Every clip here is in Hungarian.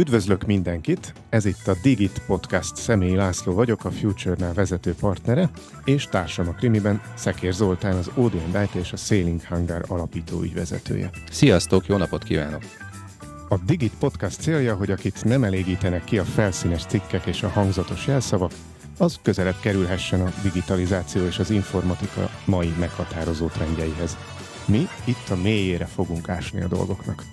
Üdvözlök mindenkit! Ez itt a Digit Podcast. Személyi László vagyok, a Future-nál vezető partnere, és társam a krimiben Szekér Zoltán, az Odeon Light és a Sailing Hangar alapító ügyvezetője. Sziasztok, jó napot kívánok! A Digit Podcast célja, hogy akit nem elégítenek ki a felszínes cikkek és a hangzatos jelszavak, az közelebb kerülhessen a digitalizáció és az informatika mai meghatározó trendjeihez. Mi itt a mélyére fogunk ásni a dolgoknak.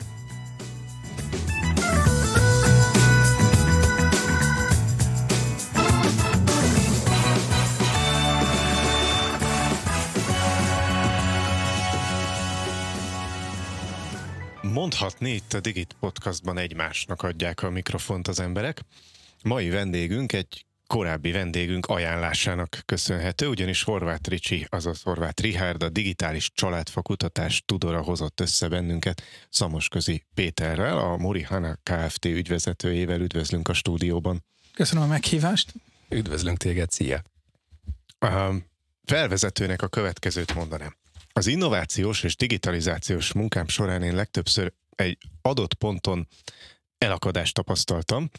Mondhatni itt a Digit Podcastban egymásnak adják a mikrofont az emberek. Mai vendégünk egy korábbi vendégünk ajánlásának köszönhető, ugyanis Horváth Ricsi, azaz Horváth Rihárd, a digitális családfakutatás tudora hozott össze bennünket Szamosközi Péterrel, a Morihana Kft. ügyvezetőjével. Üdvözlünk a stúdióban. Köszönöm a meghívást. Üdvözlünk téged, szia! A felvezetőnek a következőt mondanám. Az innovációs és digitalizációs munkám során én legtöbbször egy adott ponton elakadást tapasztaltam,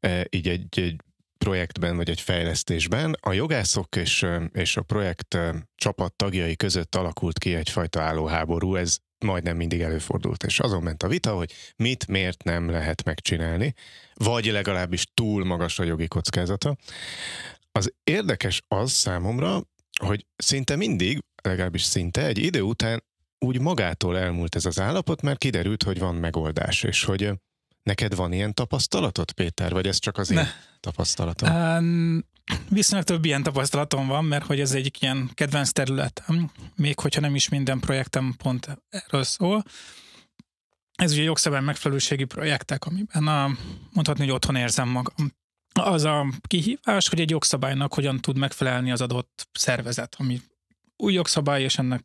e, így egy, egy projektben vagy egy fejlesztésben. A jogászok és, és a projekt csapat tagjai között alakult ki egyfajta állóháború, ez majdnem mindig előfordult, és azon ment a vita, hogy mit, miért nem lehet megcsinálni, vagy legalábbis túl magas a jogi kockázata. Az érdekes az számomra, hogy szinte mindig, legalábbis szinte egy idő után úgy magától elmúlt ez az állapot, mert kiderült, hogy van megoldás, és hogy neked van ilyen tapasztalatod, Péter, vagy ez csak az én ne. tapasztalatom? Um, viszonylag több ilyen tapasztalatom van, mert hogy ez egy ilyen kedvenc területem, még hogyha nem is minden projektem pont erről szól. Ez ugye jogszabály megfelelőségi projektek, amiben a, mondhatni, hogy otthon érzem magam. Az a kihívás, hogy egy jogszabálynak hogyan tud megfelelni az adott szervezet, ami új jogszabály, és ennek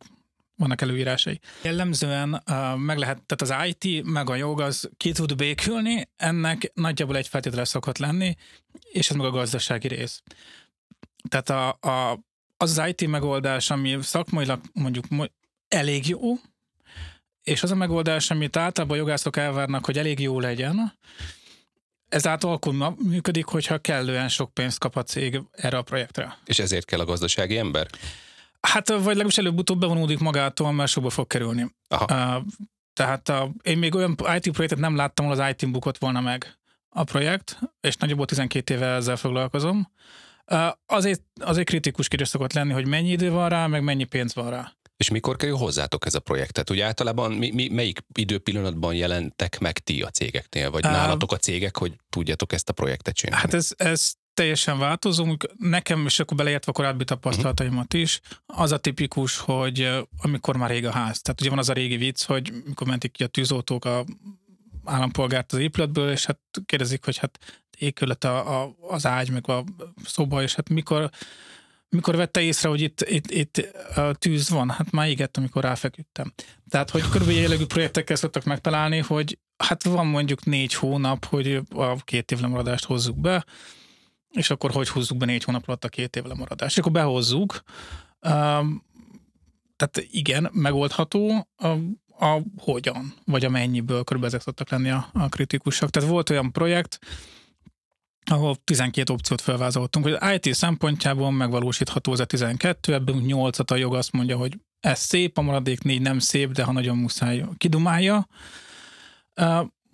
vannak előírásai. Jellemzően uh, meg lehet, tehát az IT meg a jog az ki tud békülni, ennek nagyjából egy feltétele szokott lenni, és ez meg a gazdasági rész. Tehát a, a, az az IT megoldás, ami szakmailag mondjuk elég jó, és az a megoldás, amit általában a jogászok elvárnak, hogy elég jó legyen, ezáltal akkor működik, hogyha kellően sok pénzt kap a cég erre a projektre. És ezért kell a gazdasági ember? Hát vagy legalábbis előbb-utóbb bevonódik magától, mert sokba fog kerülni. Aha. Uh, tehát a, én még olyan IT projektet nem láttam, ahol az IT bukott volna meg a projekt, és nagyjából 12 éve ezzel foglalkozom. Uh, azért, azért kritikus kérdés szokott lenni, hogy mennyi idő van rá, meg mennyi pénz van rá. És mikor kerül hozzátok ez a projektet? Ugye általában mi, mi, melyik időpillanatban jelentek meg ti a cégeknél, vagy uh, nálatok a cégek, hogy tudjátok ezt a projektet csinálni? Hát ez, ez teljesen változó. Nekem, és akkor beleértve a korábbi tapasztalataimat is, az a tipikus, hogy amikor már rég a ház. Tehát ugye van az a régi vicc, hogy mikor mentik ki a tűzoltók a állampolgárt az épületből, és hát kérdezik, hogy hát égkölet a, a, az ágy, meg a szoba, és hát mikor, mikor vette észre, hogy itt, itt, itt tűz van? Hát már égett, amikor ráfeküdtem. Tehát, hogy körülbelül jellegű projektekkel szoktak megtalálni, hogy hát van mondjuk négy hónap, hogy a két év lemaradást hozzuk be, és akkor hogy húzzuk be négy hónap alatt a két év lemaradást. És akkor behozzuk. Um, tehát igen, megoldható, a, a hogyan, vagy a mennyiből körülbelül ezek szoktak lenni a, a kritikusok. Tehát volt olyan projekt, ahol 12 opciót felvázoltunk, hogy IT szempontjából megvalósítható ez a 12, ebből 8-at a jog azt mondja, hogy ez szép, a maradék négy nem szép, de ha nagyon muszáj, kidumálja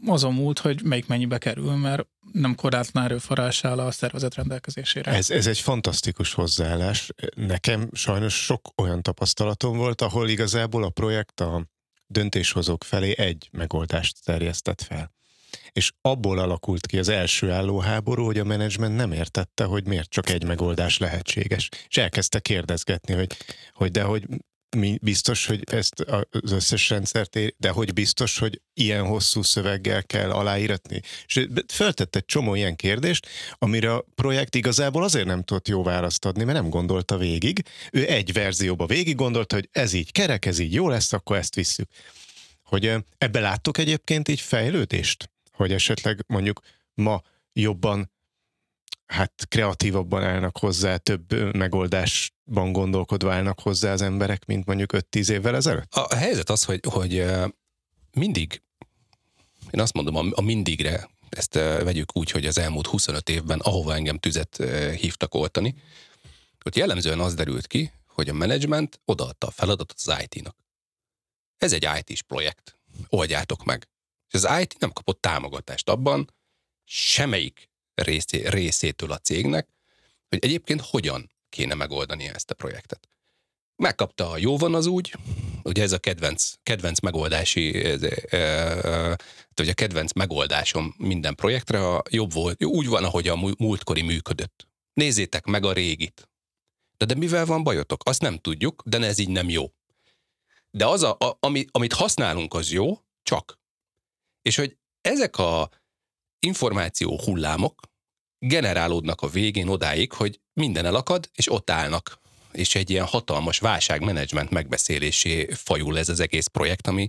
azon múlt, hogy melyik mennyibe kerül, mert nem korlátlan erőforrás áll a szervezet rendelkezésére. Ez, ez egy fantasztikus hozzáállás. Nekem sajnos sok olyan tapasztalatom volt, ahol igazából a projekt a döntéshozók felé egy megoldást terjesztett fel. És abból alakult ki az első állóháború, hogy a menedzsment nem értette, hogy miért csak egy megoldás lehetséges. És elkezdte kérdezgetni, hogy, hogy de hogy biztos, hogy ezt az összes rendszert ér, de hogy biztos, hogy ilyen hosszú szöveggel kell aláíratni? És feltett egy csomó ilyen kérdést, amire a projekt igazából azért nem tudott jó választ adni, mert nem gondolta végig. Ő egy verzióba végig gondolta, hogy ez így kerek, ez így jó lesz, akkor ezt visszük. Hogy ebbe láttok egyébként így fejlődést? Hogy esetleg mondjuk ma jobban hát kreatívabban állnak hozzá, több megoldásban gondolkodva állnak hozzá az emberek, mint mondjuk 5-10 évvel ezelőtt? A helyzet az, hogy, hogy mindig, én azt mondom, a mindigre ezt vegyük úgy, hogy az elmúlt 25 évben, ahova engem tüzet hívtak oltani, ott jellemzően az derült ki, hogy a menedzsment odaadta a feladatot az IT-nak. Ez egy IT-s projekt. Oldjátok meg. És az IT nem kapott támogatást abban, semmelyik részé, részétől a cégnek, hogy egyébként hogyan kéne megoldani ezt a projektet. Megkapta a jó van az úgy, ugye ez a kedvenc, kedvenc megoldási, ez, e, e, a kedvenc megoldásom minden projektre, a jobb volt, úgy van, ahogy a múltkori működött. Nézzétek meg a régit. De, de mivel van bajotok? Azt nem tudjuk, de ez így nem jó. De az, a, a, ami, amit használunk, az jó, csak. És hogy ezek a információ hullámok generálódnak a végén odáig, hogy minden elakad, és ott állnak. És egy ilyen hatalmas válságmenedzsment megbeszélésé fajul ez az egész projekt, ami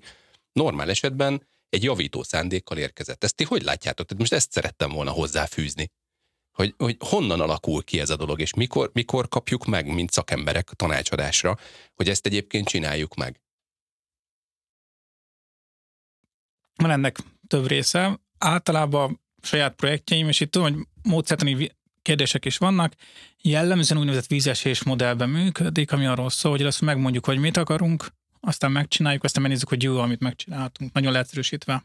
normál esetben egy javító szándékkal érkezett. Ezt ti hogy látjátok? Tehát most ezt szerettem volna hozzáfűzni. Hogy, hogy honnan alakul ki ez a dolog, és mikor, mikor kapjuk meg, mint szakemberek tanácsadásra, hogy ezt egyébként csináljuk meg. Van ennek több része. Általában saját projektjeim, és itt tudom, hogy módszertani kérdések is vannak. Jellemzően úgynevezett vízesés modellben működik, ami arról szól, hogy azt megmondjuk, hogy mit akarunk, aztán megcsináljuk, aztán megnézzük, hogy jó, amit megcsináltunk, nagyon leegyszerűsítve.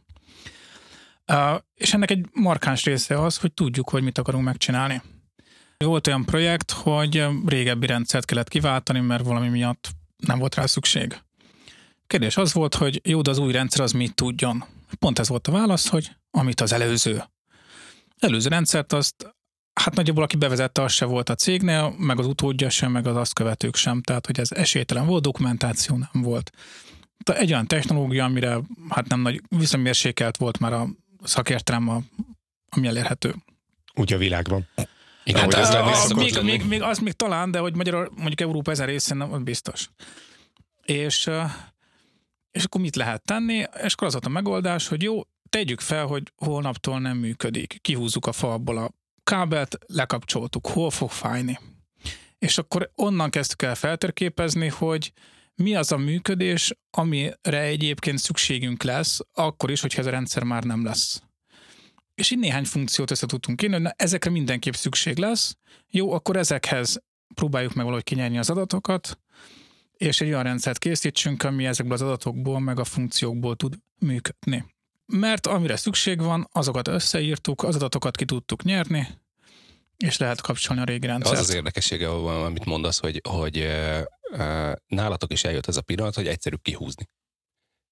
Uh, és ennek egy markáns része az, hogy tudjuk, hogy mit akarunk megcsinálni. Volt olyan projekt, hogy régebbi rendszert kellett kiváltani, mert valami miatt nem volt rá szükség. Kérdés az volt, hogy jó, de az új rendszer az mit tudjon. Pont ez volt a válasz, hogy amit az előző. Előző rendszert azt, hát nagyjából aki bevezette, az se volt a cégnél, meg az utódja sem, meg az azt követők sem. Tehát, hogy ez esélytelen volt, dokumentáció nem volt. Tehát egy olyan technológia, amire hát nem nagy, visszamérsékelt volt már a szakértelem, a, ami elérhető. Úgy a világban. Igen, hát, az, az, az, még, még, még, az még talán, de hogy Magyar, mondjuk Európa ezen részén nem biztos. És, és akkor mit lehet tenni? És akkor az volt a megoldás, hogy jó, tegyük fel, hogy holnaptól nem működik. Kihúzzuk a falból a kábelt, lekapcsoltuk, hol fog fájni. És akkor onnan kezdtük el feltérképezni, hogy mi az a működés, amire egyébként szükségünk lesz, akkor is, hogyha ez a rendszer már nem lesz. És így néhány funkciót össze tudtunk írni, hogy na, ezekre mindenképp szükség lesz. Jó, akkor ezekhez próbáljuk meg valahogy kinyerni az adatokat, és egy olyan rendszert készítsünk, ami ezekből az adatokból, meg a funkciókból tud működni. Mert amire szükség van, azokat összeírtuk, az adatokat ki tudtuk nyerni, és lehet kapcsolni a régi rendszert. Az az érdekessége, amit mondasz, hogy, hogy nálatok is eljött ez a pillanat, hogy egyszerű kihúzni.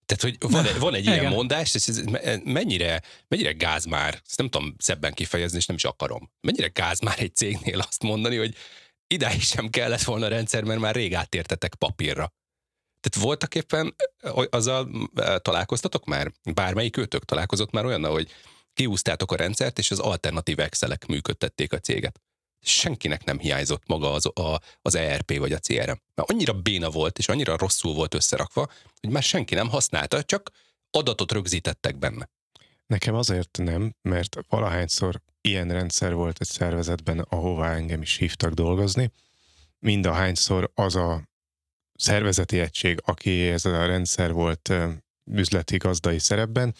Tehát, hogy van, van egy ilyen mondás, és ez mennyire, mennyire gáz már, ezt nem tudom szebben kifejezni, és nem is akarom. Mennyire gáz már egy cégnél azt mondani, hogy idáig sem kellett volna a rendszer, mert már rég átértetek papírra. Tehát voltak éppen, azzal találkoztatok már? Bármelyik őtök találkozott már olyan, hogy kiúztátok a rendszert, és az alternatív Excelek működtették a céget senkinek nem hiányzott maga az, a, az ERP vagy a CRM. Mert annyira béna volt, és annyira rosszul volt összerakva, hogy már senki nem használta, csak adatot rögzítettek benne. Nekem azért nem, mert valahányszor ilyen rendszer volt egy szervezetben, ahová engem is hívtak dolgozni, mind a hányszor az a szervezeti egység, aki ez a rendszer volt üzleti gazdai szerepben,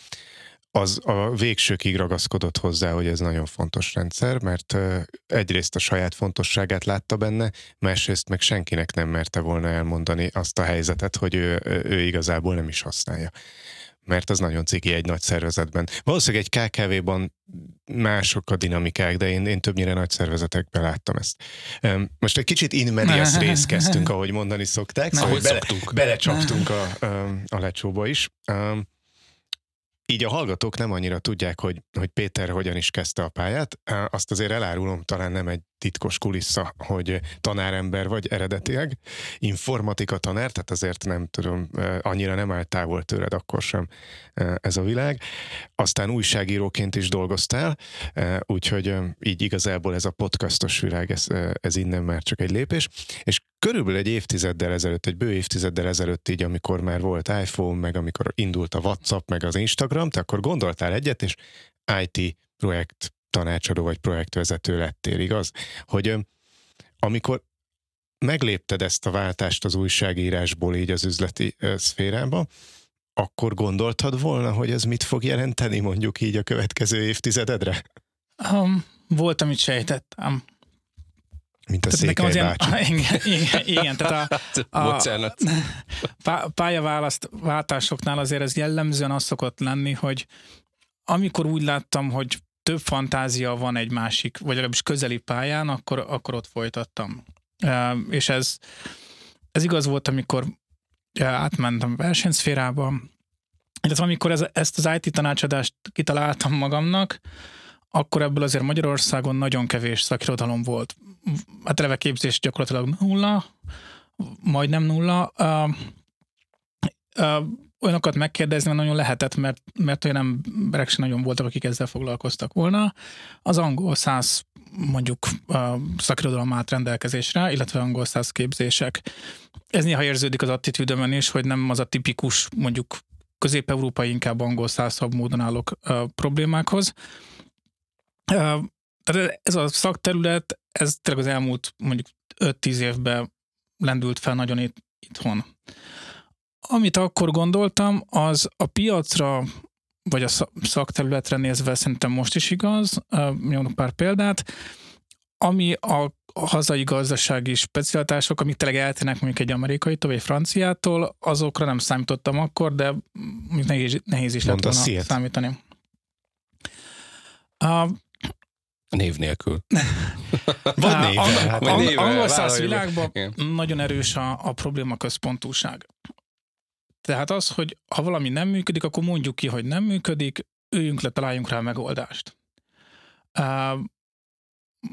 az a végsőkig ragaszkodott hozzá, hogy ez nagyon fontos rendszer, mert egyrészt a saját fontosságát látta benne, másrészt meg senkinek nem merte volna elmondani azt a helyzetet, hogy ő, ő igazából nem is használja mert az nagyon ciki egy nagy szervezetben. Valószínűleg egy KKV-ban mások a dinamikák, de én, én többnyire nagy szervezetekben láttam ezt. Most egy kicsit in medias részt kezdtünk, ahogy mondani szokták, szóval bele, belecsaptunk a, a, a lecsóba is. Így a hallgatók nem annyira tudják, hogy, hogy Péter hogyan is kezdte a pályát. Azt azért elárulom, talán nem egy titkos kulissza, hogy tanárember vagy eredetileg, informatika tanár, tehát azért nem tudom, annyira nem áll távol tőled akkor sem ez a világ. Aztán újságíróként is dolgoztál, úgyhogy így igazából ez a podcastos világ, ez, ez innen már csak egy lépés. És körülbelül egy évtizeddel ezelőtt, egy bő évtizeddel ezelőtt így, amikor már volt iPhone, meg amikor indult a WhatsApp, meg az Instagram, te akkor gondoltál egyet, és IT projekt tanácsadó vagy projektvezető lettél, igaz? Hogy amikor meglépted ezt a váltást az újságírásból így az üzleti szférába, akkor gondoltad volna, hogy ez mit fog jelenteni mondjuk így a következő évtizededre? Um, volt, amit sejtettem. Mint a Székely bácsi. Ilyen, igen, igen, tehát a, a pá, pályaváltásoknál azért ez jellemzően az szokott lenni, hogy amikor úgy láttam, hogy több fantázia van egy másik, vagy legalábbis közeli pályán, akkor, akkor ott folytattam. És ez, ez igaz volt, amikor átmentem versenyszférába, illetve amikor ez, ezt az IT tanácsadást kitaláltam magamnak, akkor ebből azért Magyarországon nagyon kevés szakirodalom volt. Hát eleve képzés gyakorlatilag nulla, majdnem nulla. Uh, uh, olyanokat megkérdezni nagyon lehetett, mert, mert olyan emberek sem nagyon voltak, akik ezzel foglalkoztak volna. Az angol száz mondjuk uh, szakirodalom állt rendelkezésre, illetve angol száz képzések. Ez néha érződik az attitűdömön is, hogy nem az a tipikus mondjuk közép-európai, inkább angol százabb módon állok uh, problémákhoz. Uh, tehát ez a szakterület, ez tényleg az elmúlt mondjuk 5-10 évben lendült fel nagyon itt, itthon. Amit akkor gondoltam, az a piacra vagy a szakterületre nézve szerintem most is igaz, nyomok pár példát, ami a hazai gazdasági specialitások, amik tényleg eltérnek mondjuk egy amerikai vagy franciától, azokra nem számítottam akkor, de nehéz, nehéz is lett volna számítani. A, Név nélkül. Van név. Angol száz világban nagyon erős a, a probléma központúság. Tehát az, hogy ha valami nem működik, akkor mondjuk ki, hogy nem működik, üljünk le, találjunk rá megoldást. Uh,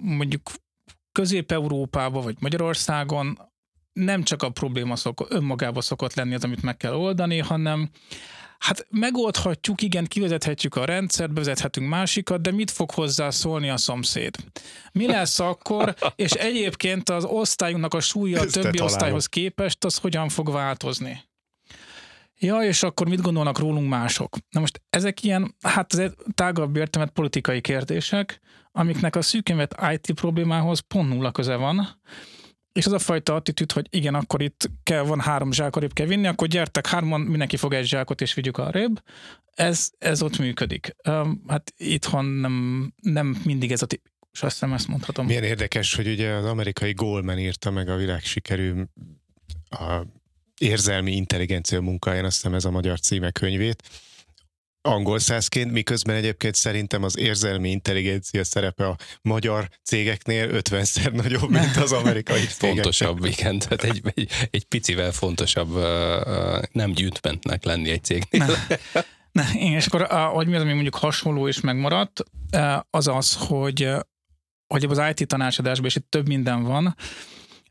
mondjuk Közép-Európában vagy Magyarországon nem csak a probléma szok, önmagában szokott lenni az, amit meg kell oldani, hanem hát megoldhatjuk, igen, kivezethetjük a rendszert, bevezethetünk másikat, de mit fog hozzá szólni a szomszéd? Mi lesz akkor, és egyébként az osztályunknak a súlya a többi osztályhoz képest, az hogyan fog változni? Ja, és akkor mit gondolnak rólunk mások? Na most ezek ilyen, hát ez tágabb értelmet politikai kérdések, amiknek a szűkémet IT problémához pont nulla köze van, és az a fajta attitűd, hogy igen, akkor itt kell, van három zsák, arrébb kell vinni, akkor gyertek hárman, mindenki fog egy zsákot, és vigyük arrébb. Ez, ez ott működik. Hát itthon nem, nem mindig ez a és azt hiszem ezt mondhatom. Milyen érdekes, hogy ugye az amerikai Goldman írta meg a világ sikerű a érzelmi intelligencia munkáján, azt hiszem ez a magyar címe könyvét, angol százként, miközben egyébként szerintem az érzelmi intelligencia szerepe a magyar cégeknél 50-szer nagyobb, mint az amerikai cégeknél. Fontosabb, igen, tehát egy, egy, egy picivel fontosabb nem gyűjtmentnek lenni egy cégnél. Na, én, és akkor, hogy mi az, ami mondjuk hasonló és megmaradt, az az, hogy, hogy az IT tanácsadásban, és itt több minden van,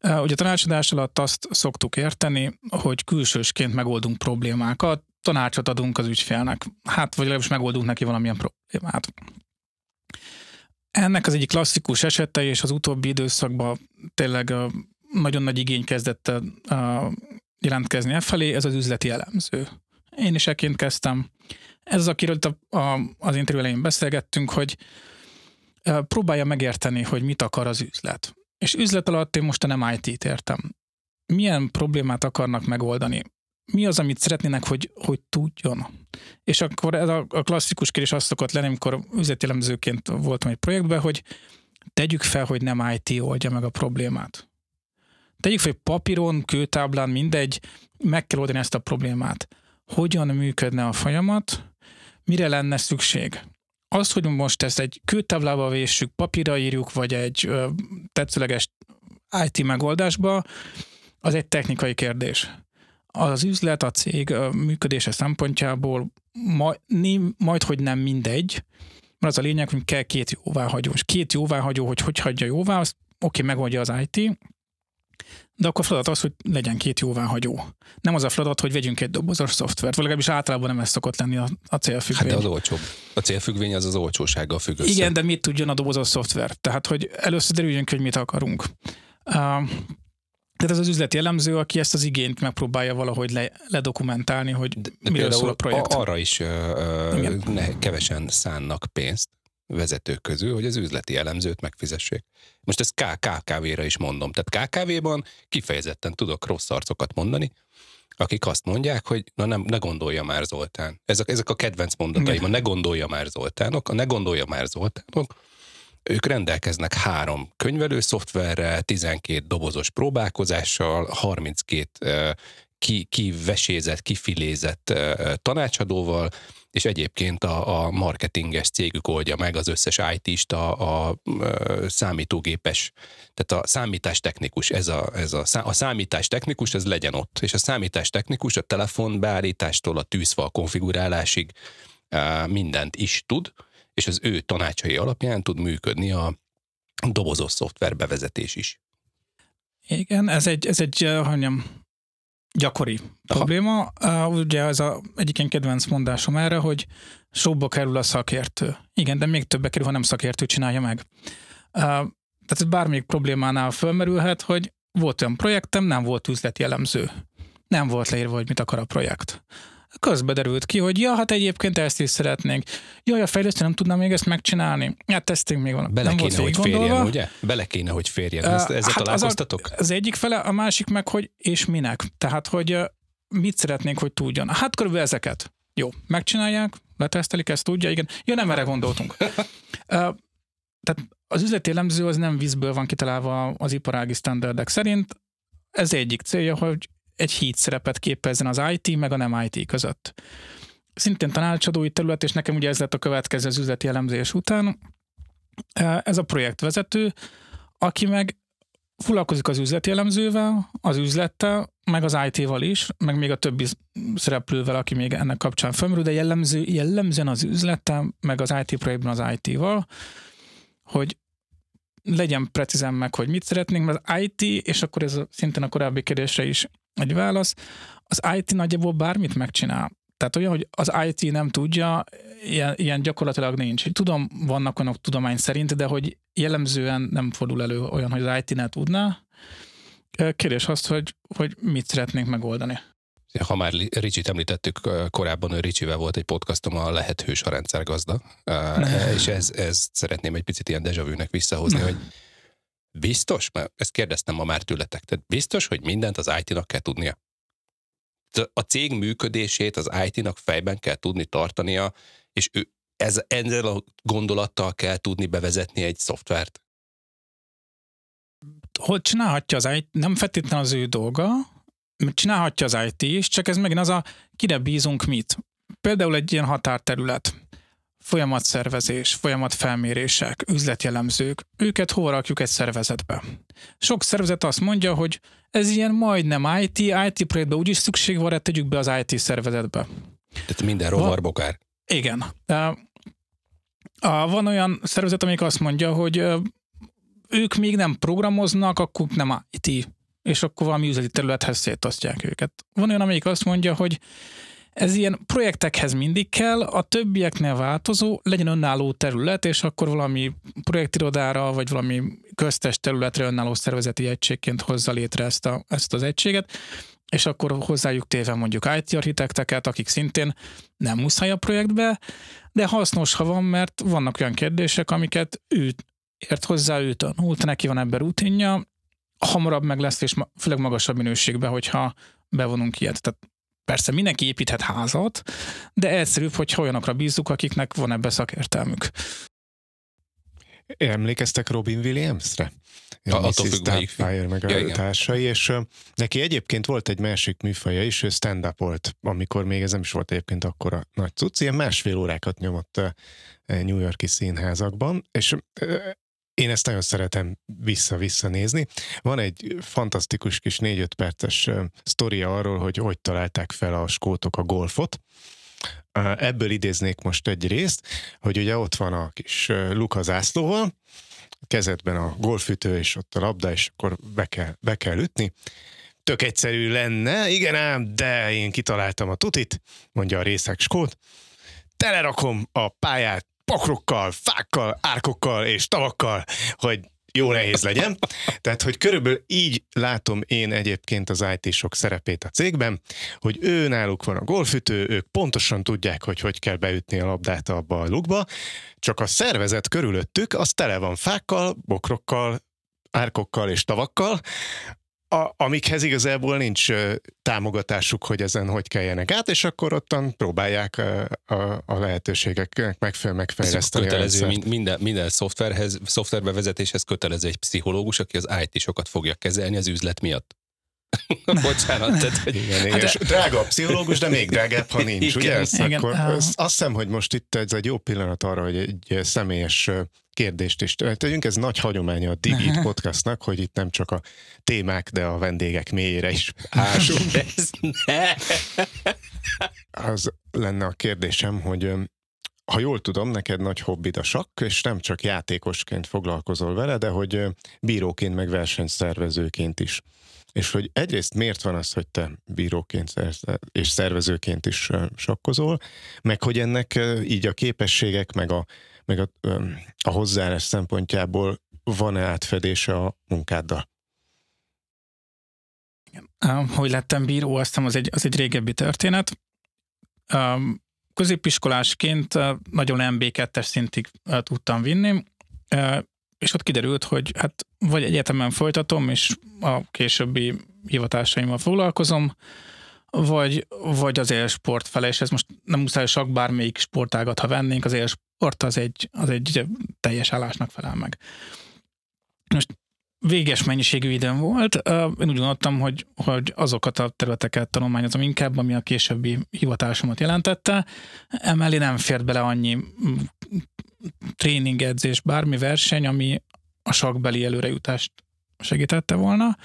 Ugye a tanácsadás alatt azt szoktuk érteni, hogy külsősként megoldunk problémákat, tanácsot adunk az ügyfélnek, hát vagy legalábbis megoldunk neki valamilyen problémát. Ennek az egyik klasszikus esete, és az utóbbi időszakban tényleg nagyon nagy igény kezdett jelentkezni e felé, ez az üzleti elemző. Én is ekként kezdtem. Ez az, akiről a, a, az interjú elején beszélgettünk, hogy próbálja megérteni, hogy mit akar az üzlet. És üzlet alatt én most nem IT-t értem. Milyen problémát akarnak megoldani? Mi az, amit szeretnének, hogy, hogy tudjon? És akkor ez a, a klasszikus kérdés azt szokott lenni, amikor üzletelemzőként voltam egy projektben, hogy tegyük fel, hogy nem IT oldja meg a problémát. Tegyük fel, hogy papíron, kőtáblán, mindegy, meg kell oldani ezt a problémát. Hogyan működne a folyamat, mire lenne szükség? az, hogy most ezt egy kőtáblába véssük, papírra írjuk, vagy egy tetszőleges IT megoldásba, az egy technikai kérdés. Az üzlet, a cég működése szempontjából majd, majd, hogy nem mindegy, mert az a lényeg, hogy kell két jóváhagyó. És két jóváhagyó, hogy hogy hagyja jóvá, azt oké, okay, megoldja az IT, de akkor feladat az, hogy legyen két jóváhagyó. Nem az a feladat, hogy vegyünk egy dobozos szoftvert, vagy legalábbis általában nem ez szokott lenni a, a célfüggvény. Hát de az olcsóbb. A célfüggvény az az olcsósággal függ össze. Igen, de mit tudjon a dobozos szoftver? Tehát, hogy először derüljünk, hogy mit akarunk. Uh, tehát ez az üzleti elemző, aki ezt az igényt megpróbálja valahogy le, ledokumentálni, hogy de miről szól a projekt. Arra is uh, ne, kevesen szánnak pénzt, vezetők közül, hogy az üzleti elemzőt megfizessék. Most ezt KKV-ra is mondom. Tehát KKV-ban kifejezetten tudok rossz arcokat mondani, akik azt mondják, hogy na nem, ne gondolja már Zoltán. Ezek, ezek a kedvenc mondataim, a ne gondolja már Zoltánok, a ne gondolja már Zoltánok, ők rendelkeznek három könyvelő szoftverrel, 12 dobozos próbálkozással, 32 ki, kivesézett, kifilézett tanácsadóval, és egyébként a, a marketinges cégük oldja meg az összes IT-st, a, a, számítógépes, tehát a számítástechnikus, ez a, ez a, a számítástechnikus, ez legyen ott, és a számítástechnikus a telefonbeállítástól a tűzfal konfigurálásig mindent is tud, és az ő tanácsai alapján tud működni a dobozos szoftver bevezetés is. Igen, ez egy, ez egy, hogy mondjam, gyakori Aha. probléma. Uh, ugye ez a egyik kedvenc mondásom erre, hogy sokba kerül a szakértő. Igen, de még többe kerül, ha nem szakértő csinálja meg. Uh, tehát ez bármelyik problémánál fölmerülhet, hogy volt olyan projektem, nem volt üzleti elemző. Nem volt leírva, hogy mit akar a projekt közbe derült ki, hogy ja, hát egyébként ezt is szeretnénk. Jaj, a fejlesztő nem tudná még ezt megcsinálni. Hát tesztünk még van. Bele nem kéne, hogy férjen, ugye? Bele kéne, hogy férjen. Ezt, ezzel hát találkoztatok? Az, a, az egyik fele, a másik meg, hogy és minek. Tehát, hogy mit szeretnénk, hogy tudjon. Hát körülbelül ezeket. Jó, megcsinálják, letesztelik, ezt tudja, igen. Ja, nem erre gondoltunk. tehát az üzleti elemző az nem vízből van kitalálva az iparági standardek szerint. Ez egyik célja, hogy egy híd szerepet képezzen az IT meg a nem IT között. Szintén tanácsadói terület, és nekem ugye ez lett a következő az üzleti elemzés után. Ez a projektvezető, aki meg foglalkozik az üzleti elemzővel, az üzlettel, meg az IT-val is, meg még a többi szereplővel, aki még ennek kapcsán felmerül, de jellemző, jellemzően az üzlettel, meg az IT projektben az IT-val, hogy legyen precízen meg, hogy mit szeretnénk, mert az IT, és akkor ez szintén a korábbi kérdésre is egy válasz, az IT nagyjából bármit megcsinál. Tehát olyan, hogy az IT nem tudja, ilyen, ilyen gyakorlatilag nincs. Tudom, vannak olyanok tudomány szerint, de hogy jellemzően nem fordul elő olyan, hogy az IT ne tudná. Kérdés azt, hogy, hogy mit szeretnénk megoldani. Ha már Ricsit említettük, korábban ő Ricsivel volt egy podcastom a Lehet hős a rendszergazda, és ez, ez szeretném egy picit ilyen dejavűnek visszahozni, hogy Biztos? Mert ezt kérdeztem ma már tőletek. Tehát biztos, hogy mindent az IT-nak kell tudnia? A cég működését az IT-nak fejben kell tudni tartania, és ő ez, ezzel a gondolattal kell tudni bevezetni egy szoftvert? Hogy csinálhatja az IT, nem feltétlenül az ő dolga, csinálhatja az IT is, csak ez megint az a, kire bízunk mit. Például egy ilyen határterület folyamatszervezés, folyamatfelmérések, üzletjelemzők, őket hol rakjuk egy szervezetbe. Sok szervezet azt mondja, hogy ez ilyen majdnem IT, IT projektbe úgyis szükség van, tegyük be az IT szervezetbe. Tehát minden rovarbokár. Igen. Van olyan szervezet, amelyik azt mondja, hogy ők még nem programoznak, akkor nem IT, és akkor valami üzleti területhez szétosztják őket. Van olyan, amelyik azt mondja, hogy ez ilyen projektekhez mindig kell, a többieknél változó, legyen önálló terület, és akkor valami projektirodára, vagy valami köztes területre önálló szervezeti egységként hozza létre ezt, a, ezt az egységet, és akkor hozzájuk téve mondjuk IT architekteket, akik szintén nem muszáj a projektbe, de hasznos, ha van, mert vannak olyan kérdések, amiket ő ért hozzá, ő tanult, neki van ebben rutinja, hamarabb meg lesz, és főleg magasabb minőségben, hogyha bevonunk ilyet. Tehát Persze mindenki építhet házat, de egyszerűbb, hogy olyanokra bízzuk, akiknek van ebbe szakértelmük. Emlékeztek Robin Williamsre? A, attól függ, melyik Fire meg ja, a társai, és uh, neki egyébként volt egy másik műfaja is, ő stand volt, amikor még ez nem is volt egyébként akkor a nagy cucc, ilyen másfél órákat nyomott uh, New Yorki színházakban, és uh, én ezt nagyon szeretem vissza-vissza nézni. Van egy fantasztikus kis 4-5 perces sztoria arról, hogy hogy találták fel a skótok a golfot. Ebből idéznék most egy részt, hogy ugye ott van a kis Luka zászlóval, kezedben a golfütő, és ott a labda, és akkor be kell, be kell ütni. Tök egyszerű lenne, igen ám, de én kitaláltam a tutit, mondja a részek skót. Telerakom a pályát pakrokkal, fákkal, árkokkal és tavakkal, hogy jó nehéz legyen. Tehát, hogy körülbelül így látom én egyébként az IT-sok szerepét a cégben, hogy ő náluk van a golfütő, ők pontosan tudják, hogy hogy kell beütni a labdát abba a lukba, csak a szervezet körülöttük az tele van fákkal, bokrokkal, árkokkal és tavakkal, a, amikhez igazából nincs támogatásuk, hogy ezen hogy kelljenek át, és akkor ottan próbálják a, a, a lehetőségeknek megfelelően megfejleszteni. Kötelező, minden, minden szoftverhez, szoftverbevezetéshez kötelező egy pszichológus, aki az IT-sokat fogja kezelni az üzlet miatt. Bocsánat. Tehát, hogy... Igen, igen. Hát, drága a pszichológus, de még drágább, ha nincs, igen, ugye? Ezt igen, akkor, azt hiszem, hogy most itt ez egy jó pillanat arra, hogy egy személyes kérdést is tegyünk. Ez nagy hagyománya a Digit podcastnak, hogy itt nem csak a témák, de a vendégek mélyére is ásunk. Az lenne a kérdésem, hogy ha jól tudom, neked nagy hobbid a sakk, és nem csak játékosként foglalkozol vele, de hogy bíróként, meg versenyszervezőként is. És hogy egyrészt miért van az, hogy te bíróként és szervezőként is sakkozol, meg hogy ennek így a képességek, meg a, meg a, a hozzáállás szempontjából van-e átfedése a munkáddal? Hogy lettem bíró, aztán az egy, az egy régebbi történet. Középiskolásként nagyon MB2-es szintig tudtam vinni, és ott kiderült, hogy hát vagy egyetemen folytatom, és a későbbi hivatásaimmal foglalkozom, vagy, vagy az élsport fele, és ez most nem muszáj csak bármelyik sportágat, ha vennénk, az élsport az egy, az egy teljes állásnak felel meg. Most véges mennyiségű időm volt. Én úgy gondoltam, hogy, hogy azokat a területeket tanulmányozom inkább, ami a későbbi hivatásomat jelentette. Emellé nem fért bele annyi tréningedzés, bármi verseny, ami a sakbeli előrejutást segítette volna.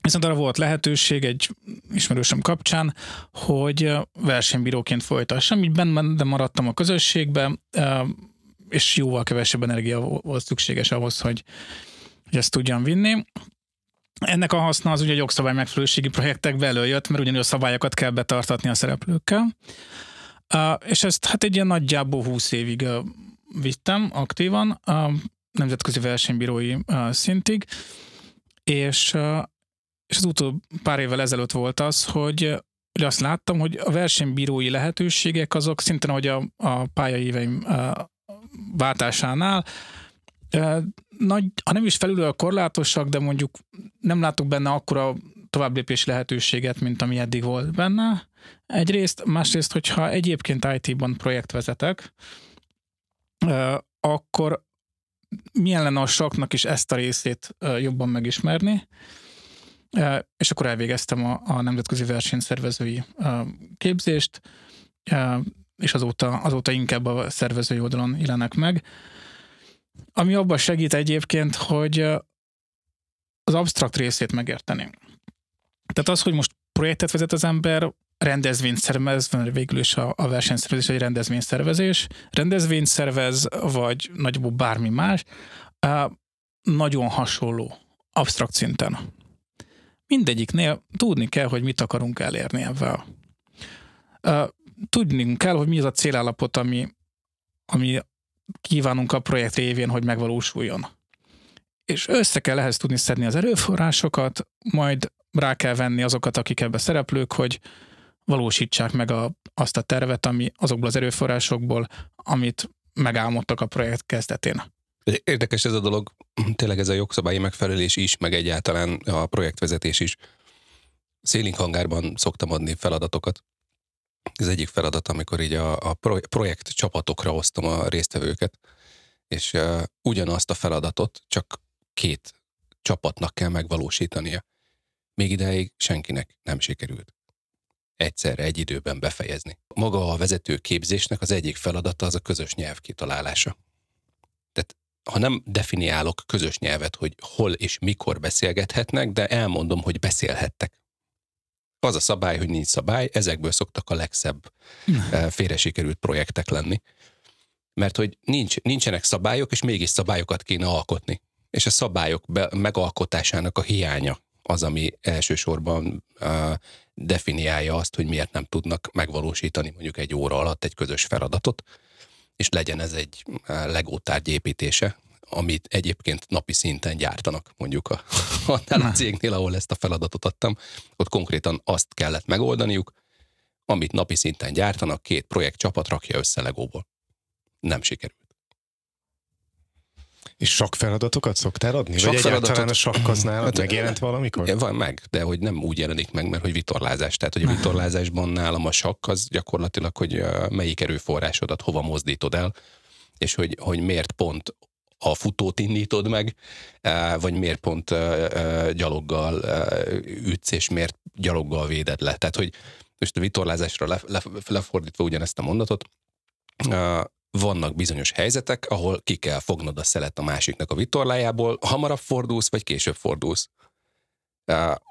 Viszont arra volt lehetőség egy ismerősöm kapcsán, hogy versenybíróként folytassam, így benne maradtam a közösségbe, és jóval kevesebb energia volt szükséges ahhoz, hogy, hogy ezt tudjam vinni. Ennek a haszna az ugye a jogszabály megfelelőségi projektekbe előjött, mert ugyanúgy a szabályokat kell betartatni a szereplőkkel. És ezt hát egy ilyen nagyjából 20 évig vittem aktívan, a nemzetközi versenybírói szintig, és, és az utóbb pár évvel ezelőtt volt az, hogy hogy azt láttam, hogy a versenybírói lehetőségek azok szintén, hogy a, a pályaéveim váltásánál nagy, ha nem is felülről korlátosak, de mondjuk nem látok benne akkora továbblépési lehetőséget, mint ami eddig volt benne. Egyrészt, másrészt, hogyha egyébként IT-ban projektvezetek, akkor milyen lenne a saknak is ezt a részét jobban megismerni, és akkor elvégeztem a, a nemzetközi versenyszervezői képzést, és azóta, azóta inkább a szervezői oldalon jelenek meg. Ami abban segít egyébként, hogy az absztrakt részét megérteni. Tehát az, hogy most projektet vezet az ember, rendezvényt szervez, mert végül is a, a versenyszervezés egy rendezvényszervezés, rendezvényt szervez, vagy nagyobb bármi más, nagyon hasonló, absztrakt szinten. Mindegyiknél tudni kell, hogy mit akarunk elérni ebben. Tudni kell, hogy mi az a célállapot, ami, ami kívánunk a projekt révén, hogy megvalósuljon. És össze kell ehhez tudni szedni az erőforrásokat, majd rá kell venni azokat, akik ebbe szereplők, hogy valósítsák meg a, azt a tervet, ami azokból az erőforrásokból, amit megálmodtak a projekt kezdetén. Érdekes ez a dolog, tényleg ez a jogszabályi megfelelés is, meg egyáltalán a projektvezetés is. Széling hangárban szoktam adni feladatokat. Ez egyik feladat, amikor így a, a projekt csapatokra osztom a résztvevőket, és uh, ugyanazt a feladatot csak két csapatnak kell megvalósítania. Még ideig senkinek nem sikerült egyszerre egy időben befejezni. Maga a vezető képzésnek az egyik feladata az a közös nyelv kitalálása. Ha nem definiálok közös nyelvet, hogy hol és mikor beszélgethetnek, de elmondom, hogy beszélhettek. Az a szabály, hogy nincs szabály, ezekből szoktak a legszebb eh, félre sikerült projektek lenni. Mert hogy nincs, nincsenek szabályok, és mégis szabályokat kéne alkotni. És a szabályok be, megalkotásának a hiánya az, ami elsősorban uh, definiálja azt, hogy miért nem tudnak megvalósítani mondjuk egy óra alatt egy közös feladatot, és legyen ez egy Lego tárgyépítése, amit egyébként napi szinten gyártanak, mondjuk a, annál a cégnél, ahol ezt a feladatot adtam, ott konkrétan azt kellett megoldaniuk, amit napi szinten gyártanak, két projekt csapat rakja össze Legóból. Nem sikerült. És sok feladatokat szoktál adni? Sok Vagy feladatot- egyáltalán a sakk az nálad Hát, megjelent valamikor? Van meg, de hogy nem úgy jelenik meg, mert hogy vitorlázás. Tehát, hogy a vitorlázásban nálam a sakk az gyakorlatilag, hogy melyik erőforrásodat hova mozdítod el, és hogy, hogy miért pont a futót indítod meg, vagy miért pont gyaloggal ütsz, és miért gyaloggal véded le. Tehát, hogy most a vitorlázásra le, le, lefordítva ugyanezt a mondatot, vannak bizonyos helyzetek, ahol ki kell fognod a szelet a másiknak a vitorlájából, hamarabb fordulsz, vagy később fordulsz.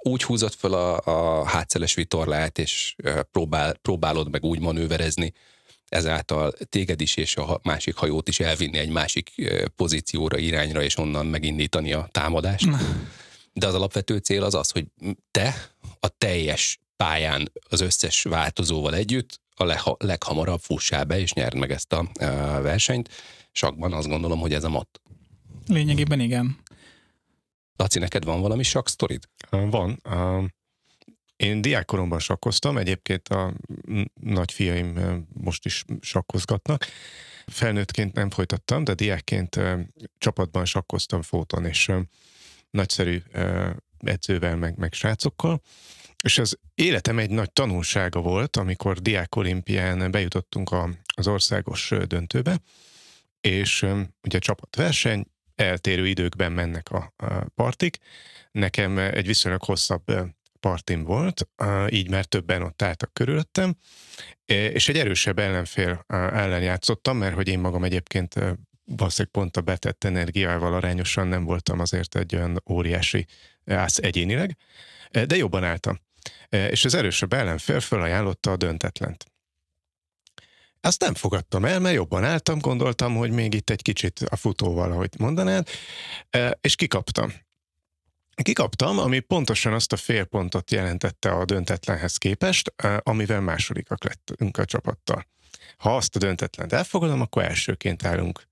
Úgy húzod fel a, a hátszeles vitorlát, és próbál, próbálod meg úgy manőverezni, ezáltal téged is és a másik hajót is elvinni egy másik pozícióra, irányra, és onnan megindítani a támadást. De az alapvető cél az az, hogy te a teljes pályán az összes változóval együtt a legha- leghamarabb fussál be, és nyerd meg ezt a uh, versenyt. Sakban azt gondolom, hogy ez a mat. Lényegében igen. Laci, neked van valami sakk sztorid? Van. Én diákkoromban sakkoztam, egyébként a nagyfiaim most is sakkozgatnak. Felnőttként nem folytattam, de diákként csapatban sakkoztam fóton, és nagyszerű edzővel, meg, meg srácokkal. És az életem egy nagy tanulsága volt, amikor diákolimpián bejutottunk a, az országos döntőbe, és ugye csapatverseny, eltérő időkben mennek a, a partik. Nekem egy viszonylag hosszabb partim volt, így már többen ott álltak körülöttem, és egy erősebb ellenfél ellen játszottam, mert hogy én magam egyébként valószínűleg pont a betett energiával arányosan nem voltam azért egy olyan óriási ász egyénileg, de jobban álltam. És az erősebb ellenfél felajánlotta a döntetlent. Azt nem fogadtam el, mert jobban álltam, gondoltam, hogy még itt egy kicsit a futóval, ahogy mondanád, és kikaptam. Kikaptam, ami pontosan azt a fél pontot jelentette a döntetlenhez képest, amivel másodikak lettünk a csapattal. Ha azt a döntetlent elfogadom, akkor elsőként állunk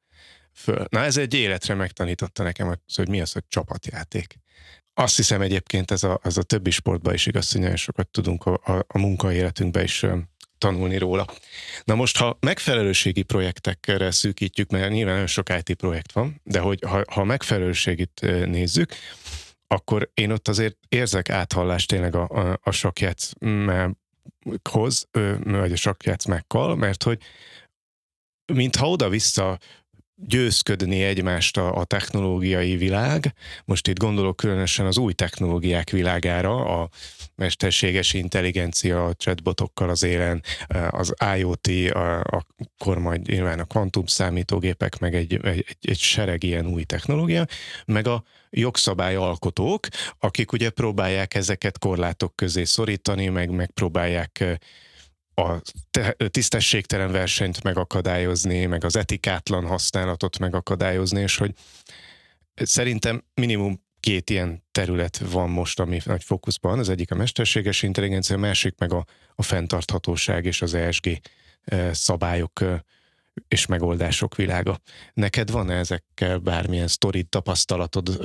föl. Na ez egy életre megtanította nekem, hogy mi az, hogy csapatjáték. Azt hiszem egyébként ez a, ez a többi sportban is igaz, hogy nagyon sokat tudunk a, a, a munkaéletünkben is tanulni róla. Na most, ha megfelelőségi projektekre szűkítjük, mert nyilván nagyon sok IT projekt van, de hogy ha, ha megfelelőségit nézzük, akkor én ott azért érzek áthallást tényleg a, a, a sakjátszmákhoz, vagy a sakjátszmákkal, mert hogy mintha oda-vissza győzködni egymást a, a technológiai világ. Most itt gondolok különösen az új technológiák világára, a mesterséges intelligencia, a chatbotokkal az élen, az IoT, a, akkor majd nyilván a kvantum számítógépek, meg egy, egy, egy sereg ilyen új technológia, meg a jogszabályalkotók, akik ugye próbálják ezeket korlátok közé szorítani, meg megpróbálják eh, a te- tisztességtelen versenyt megakadályozni, meg az etikátlan használatot megakadályozni, és hogy szerintem minimum két ilyen terület van most, ami nagy fókuszban. Az egyik a mesterséges intelligencia, a másik meg a, a fenntarthatóság és az ESG eh, szabályok eh, és megoldások világa. Neked van ezekkel bármilyen sztorid tapasztalatod,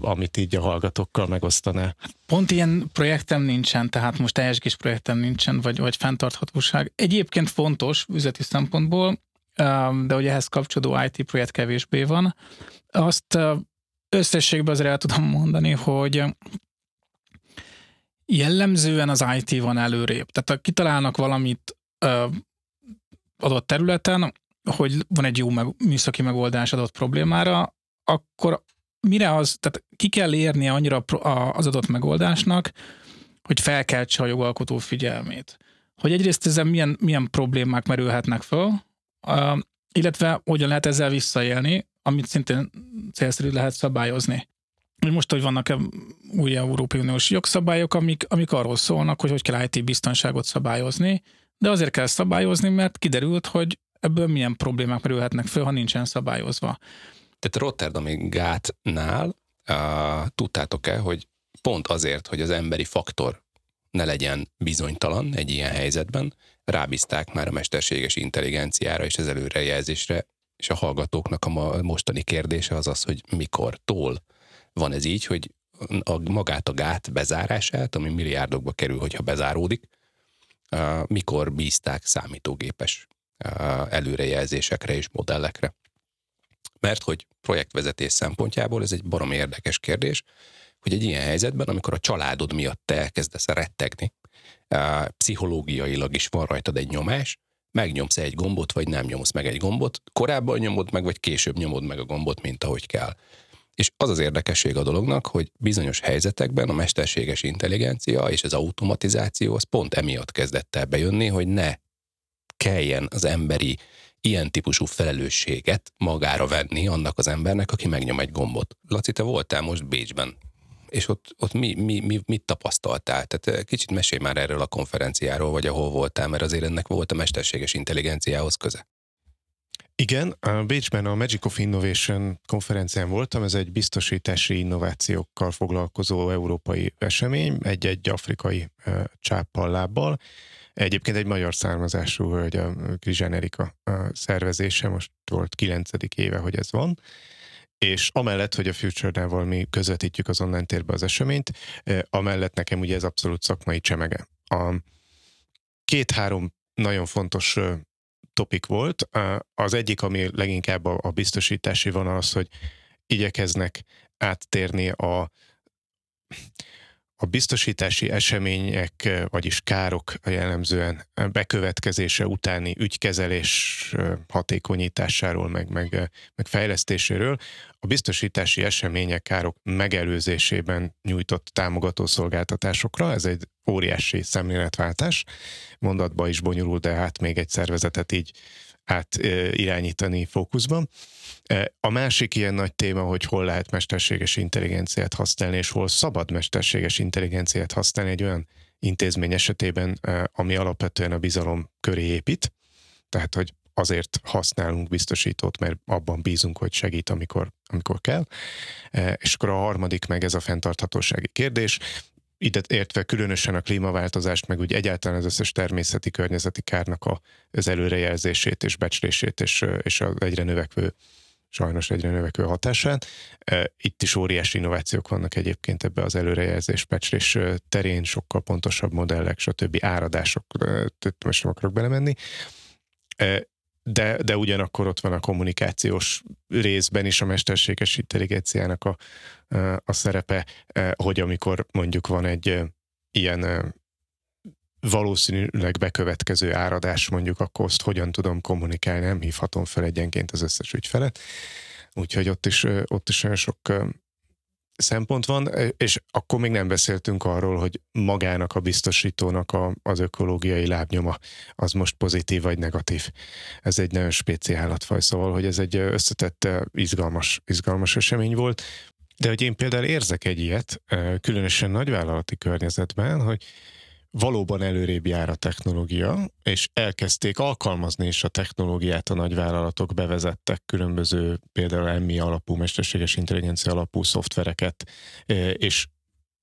amit így a hallgatókkal megosztanál? Pont ilyen projektem nincsen, tehát most ESG-s projektem nincsen, vagy, vagy fenntarthatóság. Egyébként fontos üzleti szempontból, de hogy ehhez kapcsolódó IT projekt kevésbé van. Azt összességben azért el tudom mondani, hogy jellemzően az IT van előrébb. Tehát ha kitalálnak valamit adott területen, hogy van egy jó meg, műszaki megoldás adott problémára, akkor mire az, tehát ki kell érnie annyira az adott megoldásnak, hogy felkeltse a jogalkotó figyelmét. Hogy egyrészt ezen milyen, milyen problémák merülhetnek föl, illetve hogyan lehet ezzel visszaélni, amit szintén célszerű lehet szabályozni. Most, hogy vannak új Európai Uniós jogszabályok, amik, amik arról szólnak, hogy hogy kell IT biztonságot szabályozni, de azért kell szabályozni, mert kiderült, hogy ebből milyen problémák merülhetnek föl, ha nincsen szabályozva. Tehát Rotterdami gátnál uh, tudtátok-e, hogy pont azért, hogy az emberi faktor ne legyen bizonytalan egy ilyen helyzetben, rábízták már a mesterséges intelligenciára és az előrejelzésre, és a hallgatóknak a mostani kérdése az az, hogy mikor, tól van ez így, hogy a, magát a gát bezárását, ami milliárdokba kerül, hogyha bezáródik, mikor bízták számítógépes előrejelzésekre és modellekre Mert hogy projektvezetés szempontjából ez egy barom érdekes kérdés, hogy egy ilyen helyzetben, amikor a családod miatt te elkezdesz rettegni, pszichológiailag is van rajtad egy nyomás, megnyomsz egy gombot, vagy nem nyomsz meg egy gombot, korábban nyomod meg, vagy később nyomod meg a gombot, mint ahogy kell. És az az érdekesség a dolognak, hogy bizonyos helyzetekben a mesterséges intelligencia és az automatizáció az pont emiatt kezdett el bejönni, hogy ne kelljen az emberi ilyen típusú felelősséget magára venni annak az embernek, aki megnyom egy gombot. Laci, te voltál most Bécsben, és ott, ott mi, mi, mi, mit tapasztaltál? Tehát eh, kicsit mesélj már erről a konferenciáról, vagy ahol voltál, mert azért ennek volt a mesterséges intelligenciához köze. Igen, a Bécsben a Magic of Innovation konferencián voltam, ez egy biztosítási innovációkkal foglalkozó európai esemény, egy-egy afrikai uh, csáppal lábbal. Egyébként egy magyar származású hölgy, a Krizsán Erika szervezése, most volt kilencedik éve, hogy ez van és amellett, hogy a Future-nával mi közvetítjük az online térbe az eseményt, amellett nekem ugye ez abszolút szakmai csemege. A két-három nagyon fontos topik volt. Az egyik, ami leginkább a biztosítási van az, hogy igyekeznek áttérni a a biztosítási események, vagyis károk jellemzően bekövetkezése utáni ügykezelés hatékonyításáról, meg, meg, meg fejlesztéséről, a biztosítási események, károk megelőzésében nyújtott támogató szolgáltatásokra. Ez egy óriási szemléletváltás. Mondatba is bonyolul, de hát még egy szervezetet így át irányítani fókuszban. A másik ilyen nagy téma, hogy hol lehet mesterséges intelligenciát használni, és hol szabad mesterséges intelligenciát használni egy olyan intézmény esetében, ami alapvetően a bizalom köré épít. Tehát, hogy azért használunk biztosítót, mert abban bízunk, hogy segít, amikor, amikor kell. És akkor a harmadik meg ez a fenntarthatósági kérdés ide értve különösen a klímaváltozást, meg úgy egyáltalán az összes természeti környezeti kárnak az előrejelzését és becslését és, és az egyre növekvő sajnos egyre növekvő hatását. Itt is óriási innovációk vannak egyébként ebbe az előrejelzés, becslés terén, sokkal pontosabb modellek, stb. áradások, most nem akarok belemenni de, de ugyanakkor ott van a kommunikációs részben is a mesterséges intelligenciának a, a szerepe, hogy amikor mondjuk van egy ilyen valószínűleg bekövetkező áradás, mondjuk akkor azt hogyan tudom kommunikálni, nem hívhatom fel egyenként az összes ügyfelet. Úgyhogy ott is, ott is nagyon sok szempont van, és akkor még nem beszéltünk arról, hogy magának a biztosítónak a, az ökológiai lábnyoma az most pozitív vagy negatív. Ez egy nagyon spéci szóval, hogy ez egy összetett, izgalmas, izgalmas esemény volt. De hogy én például érzek egy ilyet, különösen nagyvállalati környezetben, hogy valóban előrébb jár a technológia, és elkezdték alkalmazni is a technológiát a nagyvállalatok, bevezettek különböző például MI alapú, mesterséges intelligencia alapú szoftvereket, és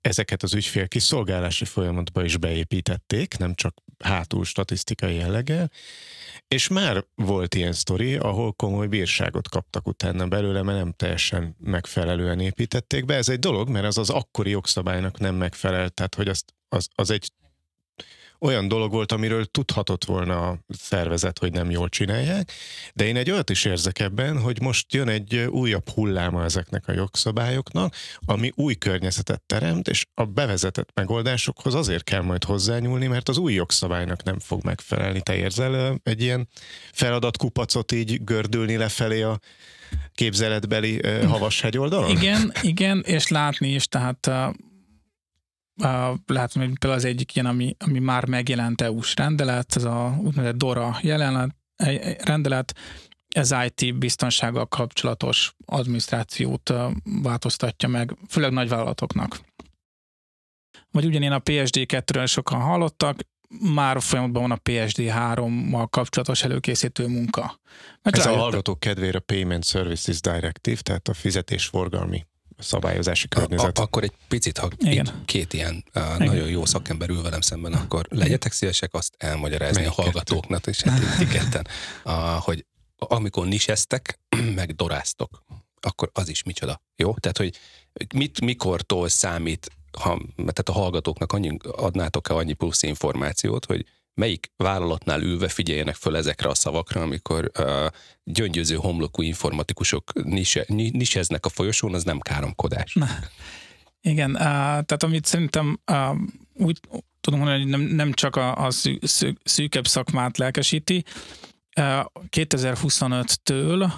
ezeket az ügyfél kiszolgálási folyamatba is beépítették, nem csak hátul statisztikai jelleggel, és már volt ilyen sztori, ahol komoly bírságot kaptak utána belőle, mert nem teljesen megfelelően építették be. Ez egy dolog, mert az az akkori jogszabálynak nem megfelel, tehát hogy azt, az, az egy olyan dolog volt, amiről tudhatott volna a szervezet, hogy nem jól csinálják, de én egy olyat is érzek ebben, hogy most jön egy újabb hulláma ezeknek a jogszabályoknak, ami új környezetet teremt, és a bevezetett megoldásokhoz azért kell majd hozzányúlni, mert az új jogszabálynak nem fog megfelelni. Te érzel egy ilyen feladatkupacot így gördülni lefelé a képzeletbeli havas hegyoldalon? Igen, igen, és látni is, tehát Uh, látom, hogy például az egyik ilyen, ami, ami már megjelent EU-s rendelet, ez a úgynevezett DORA jelenet, rendelet, ez IT biztonsággal kapcsolatos adminisztrációt változtatja meg, főleg nagyvállalatoknak. Vagy ugyanilyen a PSD2-ről sokan hallottak, már folyamatban van a PSD3-mal kapcsolatos előkészítő munka. Meg Ez a hallgatók kedvére a Payment Services Directive, tehát a fizetésforgalmi szabályozási környezet. A, akkor egy picit, ha Igen. két ilyen uh, nagyon jó szakember ül velem szemben, akkor legyetek szívesek azt elmagyarázni Melyik a hallgatóknak, és hát ketten, uh, hogy amikor niseztek, meg doráztok, akkor az is micsoda. Jó? Tehát, hogy mit, mikortól számít, ha, tehát a hallgatóknak annyi, adnátok-e annyi plusz információt, hogy melyik vállalatnál ülve figyeljenek föl ezekre a szavakra, amikor uh, gyöngyöző homlokú informatikusok nise, niseznek a folyosón, az nem káromkodás. Na, igen, uh, tehát amit szerintem uh, úgy tudom mondani, hogy nem, nem csak a, a szű, szű, szűkebb szakmát lelkesíti. 2025-től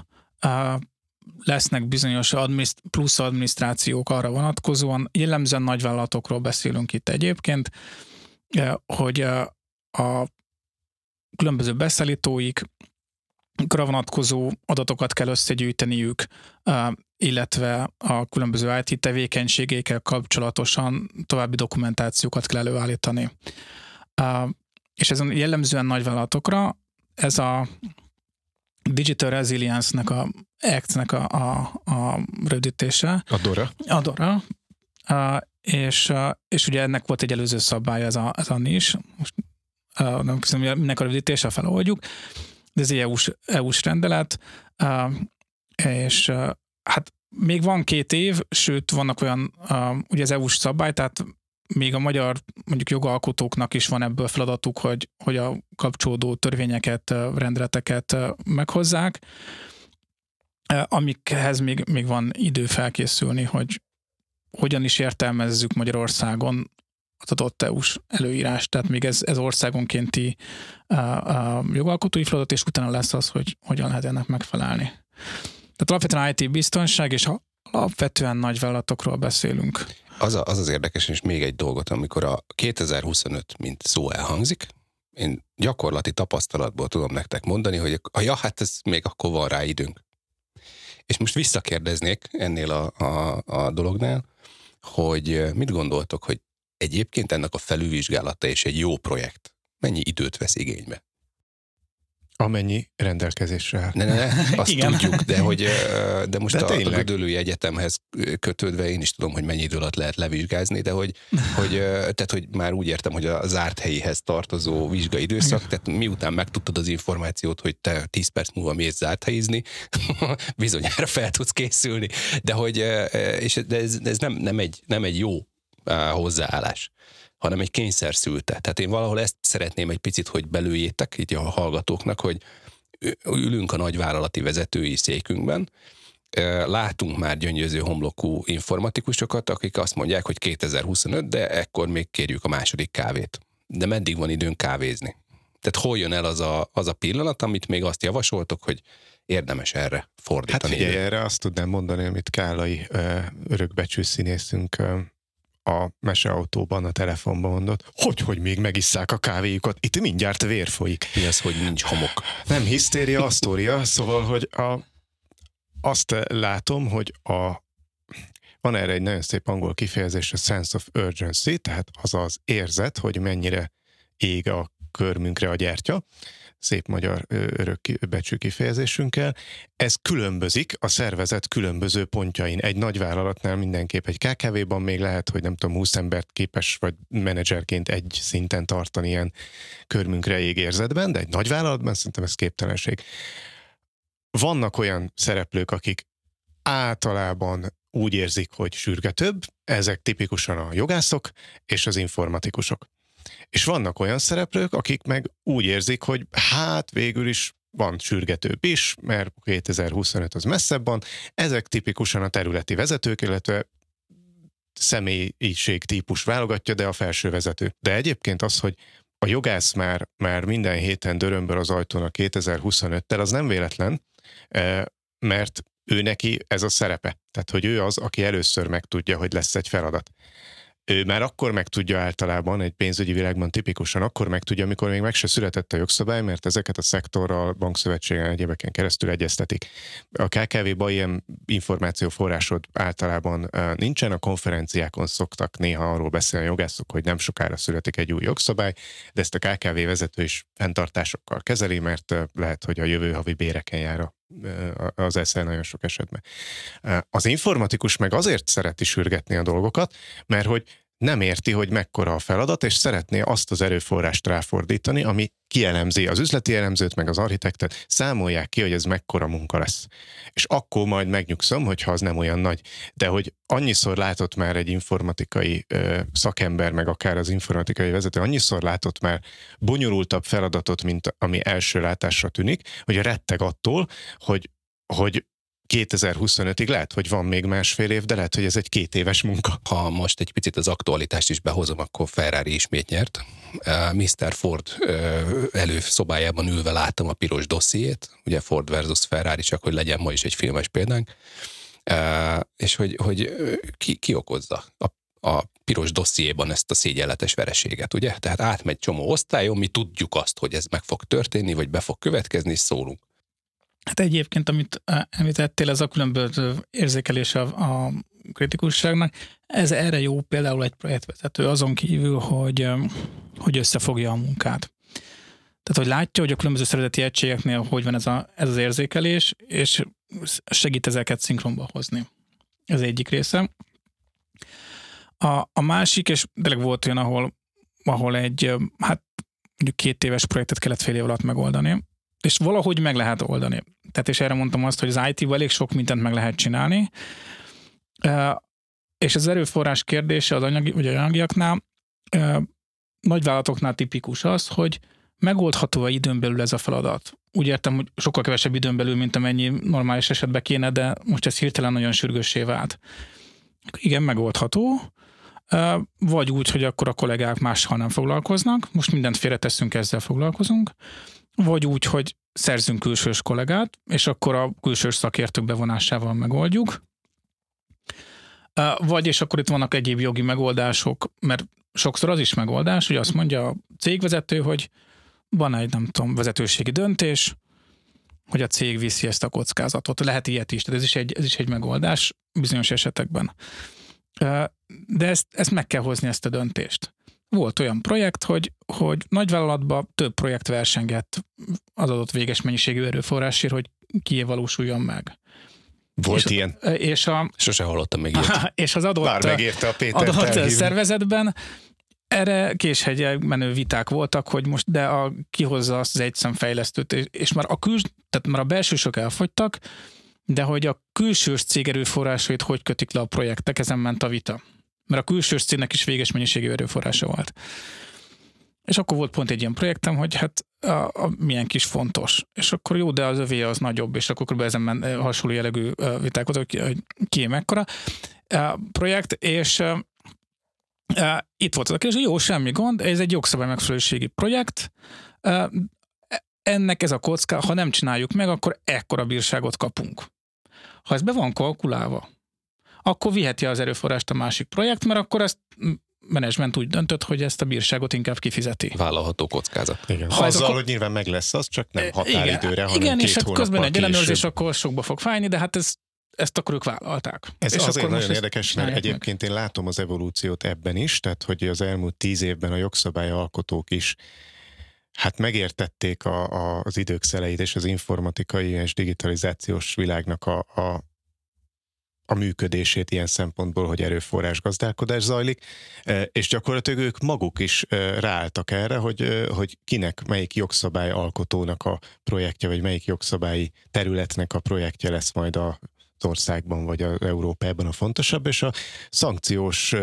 lesznek bizonyos admiszt, plusz adminisztrációk arra vonatkozóan, jellemzően nagyvállalatokról beszélünk itt egyébként, hogy a különböző beszállítóik vonatkozó adatokat kell összegyűjteniük, illetve a különböző IT tevékenységékkel kapcsolatosan további dokumentációkat kell előállítani. És ez jellemzően nagyvállalatokra ez a Digital Resilience-nek a ACT-nek a, a, a rövidítése. Adora. Adora. Uh, és, uh, és ugye ennek volt egy előző szabály, ez a, ez a nis. Most nem köszönöm, minek a rövidítése feloldjuk, de ez egy EU-s, EU-s rendelet, és hát még van két év, sőt vannak olyan, ugye az EU-s szabály, tehát még a magyar mondjuk jogalkotóknak is van ebből feladatuk, hogy, hogy a kapcsolódó törvényeket, rendeleteket meghozzák, amikhez még, még van idő felkészülni, hogy hogyan is értelmezzük Magyarországon az adott EU-s előírást, tehát még ez, ez országonkénti a, a jogalkotói feladat, és utána lesz az, hogy hogyan lehet ennek megfelelni. Tehát alapvetően IT biztonság, és alapvetően nagyvállalatokról beszélünk. Az, a, az az érdekes, és még egy dolgot, amikor a 2025, mint szó elhangzik, én gyakorlati tapasztalatból tudom nektek mondani, hogy a, ja, hát ez még akkor van rá időnk. És most visszakérdeznék ennél a, a, a dolognál, hogy mit gondoltok, hogy egyébként ennek a felülvizsgálata és egy jó projekt mennyi időt vesz igénybe? Amennyi rendelkezésre Ne, ne, ne, azt Igen. tudjuk, de, hogy, de most de a, a Gödöllői Egyetemhez kötődve én is tudom, hogy mennyi idő alatt lehet levizsgázni, de hogy, hogy, tehát, hogy már úgy értem, hogy a zárt helyihez tartozó vizsgaidőszak, tehát miután megtudtad az információt, hogy te 10 perc múlva mész zárt helyizni, bizonyára fel tudsz készülni. De hogy és de ez, ez nem, nem, egy, nem egy jó hozzáállás hanem egy kényszer szülte. Tehát én valahol ezt szeretném egy picit, hogy belőjétek itt a hallgatóknak, hogy ülünk a nagyvállalati vezetői székünkben, látunk már gyöngyöző homlokú informatikusokat, akik azt mondják, hogy 2025, de ekkor még kérjük a második kávét. De meddig van időnk kávézni? Tehát hol jön el az a, az a pillanat, amit még azt javasoltok, hogy érdemes erre fordítani? Hát figyelj, erre azt tudnám mondani, amit Kálai örökbecsű színészünk a meseautóban, a telefonban mondott, hogy, hogy még megisszák a kávéjukat, itt mindjárt vér folyik. Mi az, hogy nincs homok? Nem hisztéria, asztória, szóval, hogy a, azt látom, hogy a van erre egy nagyon szép angol kifejezés, a sense of urgency, tehát az az érzet, hogy mennyire ég a körmünkre a gyertya, szép magyar örökbecsű kifejezésünkkel. Ez különbözik a szervezet különböző pontjain. Egy nagy vállalatnál mindenképp egy KKV-ban még lehet, hogy nem tudom, 20 embert képes vagy menedzserként egy szinten tartani ilyen körmünkre ég érzetben, de egy nagy vállalatban szerintem ez képtelenség. Vannak olyan szereplők, akik általában úgy érzik, hogy sürgetőbb, ezek tipikusan a jogászok és az informatikusok. És vannak olyan szereplők, akik meg úgy érzik, hogy hát végül is van sürgetőbb is, mert 2025 az messzebb van. Ezek tipikusan a területi vezetők, illetve személyiség típus válogatja, de a felső vezető. De egyébként az, hogy a jogász már, már minden héten dörömböl az ajtón a 2025-tel, az nem véletlen, eh, mert ő neki ez a szerepe. Tehát, hogy ő az, aki először megtudja, hogy lesz egy feladat ő már akkor meg tudja általában, egy pénzügyi világban tipikusan akkor meg tudja, amikor még meg se született a jogszabály, mert ezeket a szektorral, bankszövetségen, egyébeken keresztül egyeztetik. A KKV-ban ilyen információforrásod általában nincsen, a konferenciákon szoktak néha arról beszélni a jogászok, hogy nem sokára születik egy új jogszabály, de ezt a KKV vezető is fenntartásokkal kezeli, mert lehet, hogy a jövő havi béreken jár az eszel nagyon sok esetben. Az informatikus meg azért szereti sürgetni a dolgokat, mert hogy nem érti, hogy mekkora a feladat, és szeretné azt az erőforrást ráfordítani, ami kielemzi az üzleti elemzőt, meg az architektet, számolják ki, hogy ez mekkora munka lesz. És akkor majd megnyugszom, hogyha az nem olyan nagy. De hogy annyiszor látott már egy informatikai ö, szakember, meg akár az informatikai vezető, annyiszor látott már bonyolultabb feladatot, mint ami első látásra tűnik, hogy retteg attól, hogy hogy 2025-ig lehet, hogy van még másfél év, de lehet, hogy ez egy két éves munka. Ha most egy picit az aktualitást is behozom, akkor Ferrari ismét nyert. Mr. Ford előszobájában ülve láttam a piros dossziét, ugye Ford versus Ferrari, csak hogy legyen ma is egy filmes példánk, és hogy, hogy ki, ki okozza a a piros dossziéban ezt a szégyenletes vereséget, ugye? Tehát átmegy csomó osztályon, mi tudjuk azt, hogy ez meg fog történni, vagy be fog következni, és szólunk. Hát egyébként, amit említettél, ez a különböző érzékelés a, kritikusságnak, ez erre jó például egy projektvezető azon kívül, hogy, hogy összefogja a munkát. Tehát, hogy látja, hogy a különböző szervezeti egységeknél hogy van ez, a, ez az érzékelés, és segít ezeket szinkronba hozni. Ez egyik része. A, a másik, és tényleg volt olyan, ahol, ahol egy, hát mondjuk két éves projektet kellett fél év alatt megoldani, és valahogy meg lehet oldani. Tehát és erre mondtam azt, hogy az IT-val elég sok mindent meg lehet csinálni, és az erőforrás kérdése az anyagi, vagy anyagiaknál, nagyvállalatoknál tipikus az, hogy megoldható a időn belül ez a feladat. Úgy értem, hogy sokkal kevesebb időn belül, mint amennyi normális esetben kéne, de most ez hirtelen nagyon sürgőssé vált. Igen, megoldható, vagy úgy, hogy akkor a kollégák máshol nem foglalkoznak, most mindent félreteszünk, ezzel foglalkozunk, vagy úgy, hogy szerzünk külsős kollégát, és akkor a külsős szakértők bevonásával megoldjuk, vagy és akkor itt vannak egyéb jogi megoldások, mert sokszor az is megoldás, hogy azt mondja a cégvezető, hogy van egy, nem tudom, vezetőségi döntés, hogy a cég viszi ezt a kockázatot. Lehet ilyet is, tehát ez is egy, ez is egy megoldás bizonyos esetekben. De ezt, ezt meg kell hozni, ezt a döntést volt olyan projekt, hogy, hogy nagyvállalatban több projekt versengett az adott véges mennyiségű erőforrásért, hogy valósuljon meg. Volt és, ilyen? És a, Sose hallottam még ilyet. És az adott, Bár megérte a Péter adott szervezetben erre késhegye menő viták voltak, hogy most de a, kihozza azt az egyszemfejlesztőt, és, és már a kül, tehát már a belsősök elfogytak, de hogy a külsős cég erőforrásait hogy kötik le a projektek, ezen ment a vita mert a külső cégnek is véges mennyiségű erőforrása volt. És akkor volt pont egy ilyen projektem, hogy hát a, a, milyen kis fontos. És akkor jó, de az övé az nagyobb, és akkor kb. ezen men, hasonló jellegű viták hogy, hogy ki mekkora a projekt, és itt volt az a kérdés, hogy jó, semmi gond, ez egy jogszabály megfelelőségi projekt, ennek ez a kocka, ha nem csináljuk meg, akkor ekkora bírságot kapunk. Ha ez be van kalkulálva, akkor viheti az erőforrást a másik projekt, mert akkor ezt menedzsment úgy döntött, hogy ezt a bírságot inkább kifizeti. Vállalható kockázat. Igen. Ha Azzal, akkor... hogy nyilván meg lesz az, csak nem határidőre, igen, hanem Igen, két és hát közben egy ellenőrzés akkor sokba fog fájni, de hát ez ezt akkor ők vállalták. Ez és azért nagyon érdekes, mert egyébként meg. én látom az evolúciót ebben is, tehát hogy az elmúlt tíz évben a jogszabályalkotók is hát megértették a, a, az idők szeleit és az informatikai és digitalizációs világnak a, a, a működését ilyen szempontból, hogy erőforrás gazdálkodás zajlik, e, és gyakorlatilag ők maguk is e, ráálltak erre, hogy, e, hogy kinek, melyik jogszabály alkotónak a projektje, vagy melyik jogszabályi területnek a projektje lesz majd a országban vagy az Európában a fontosabb, és a szankciós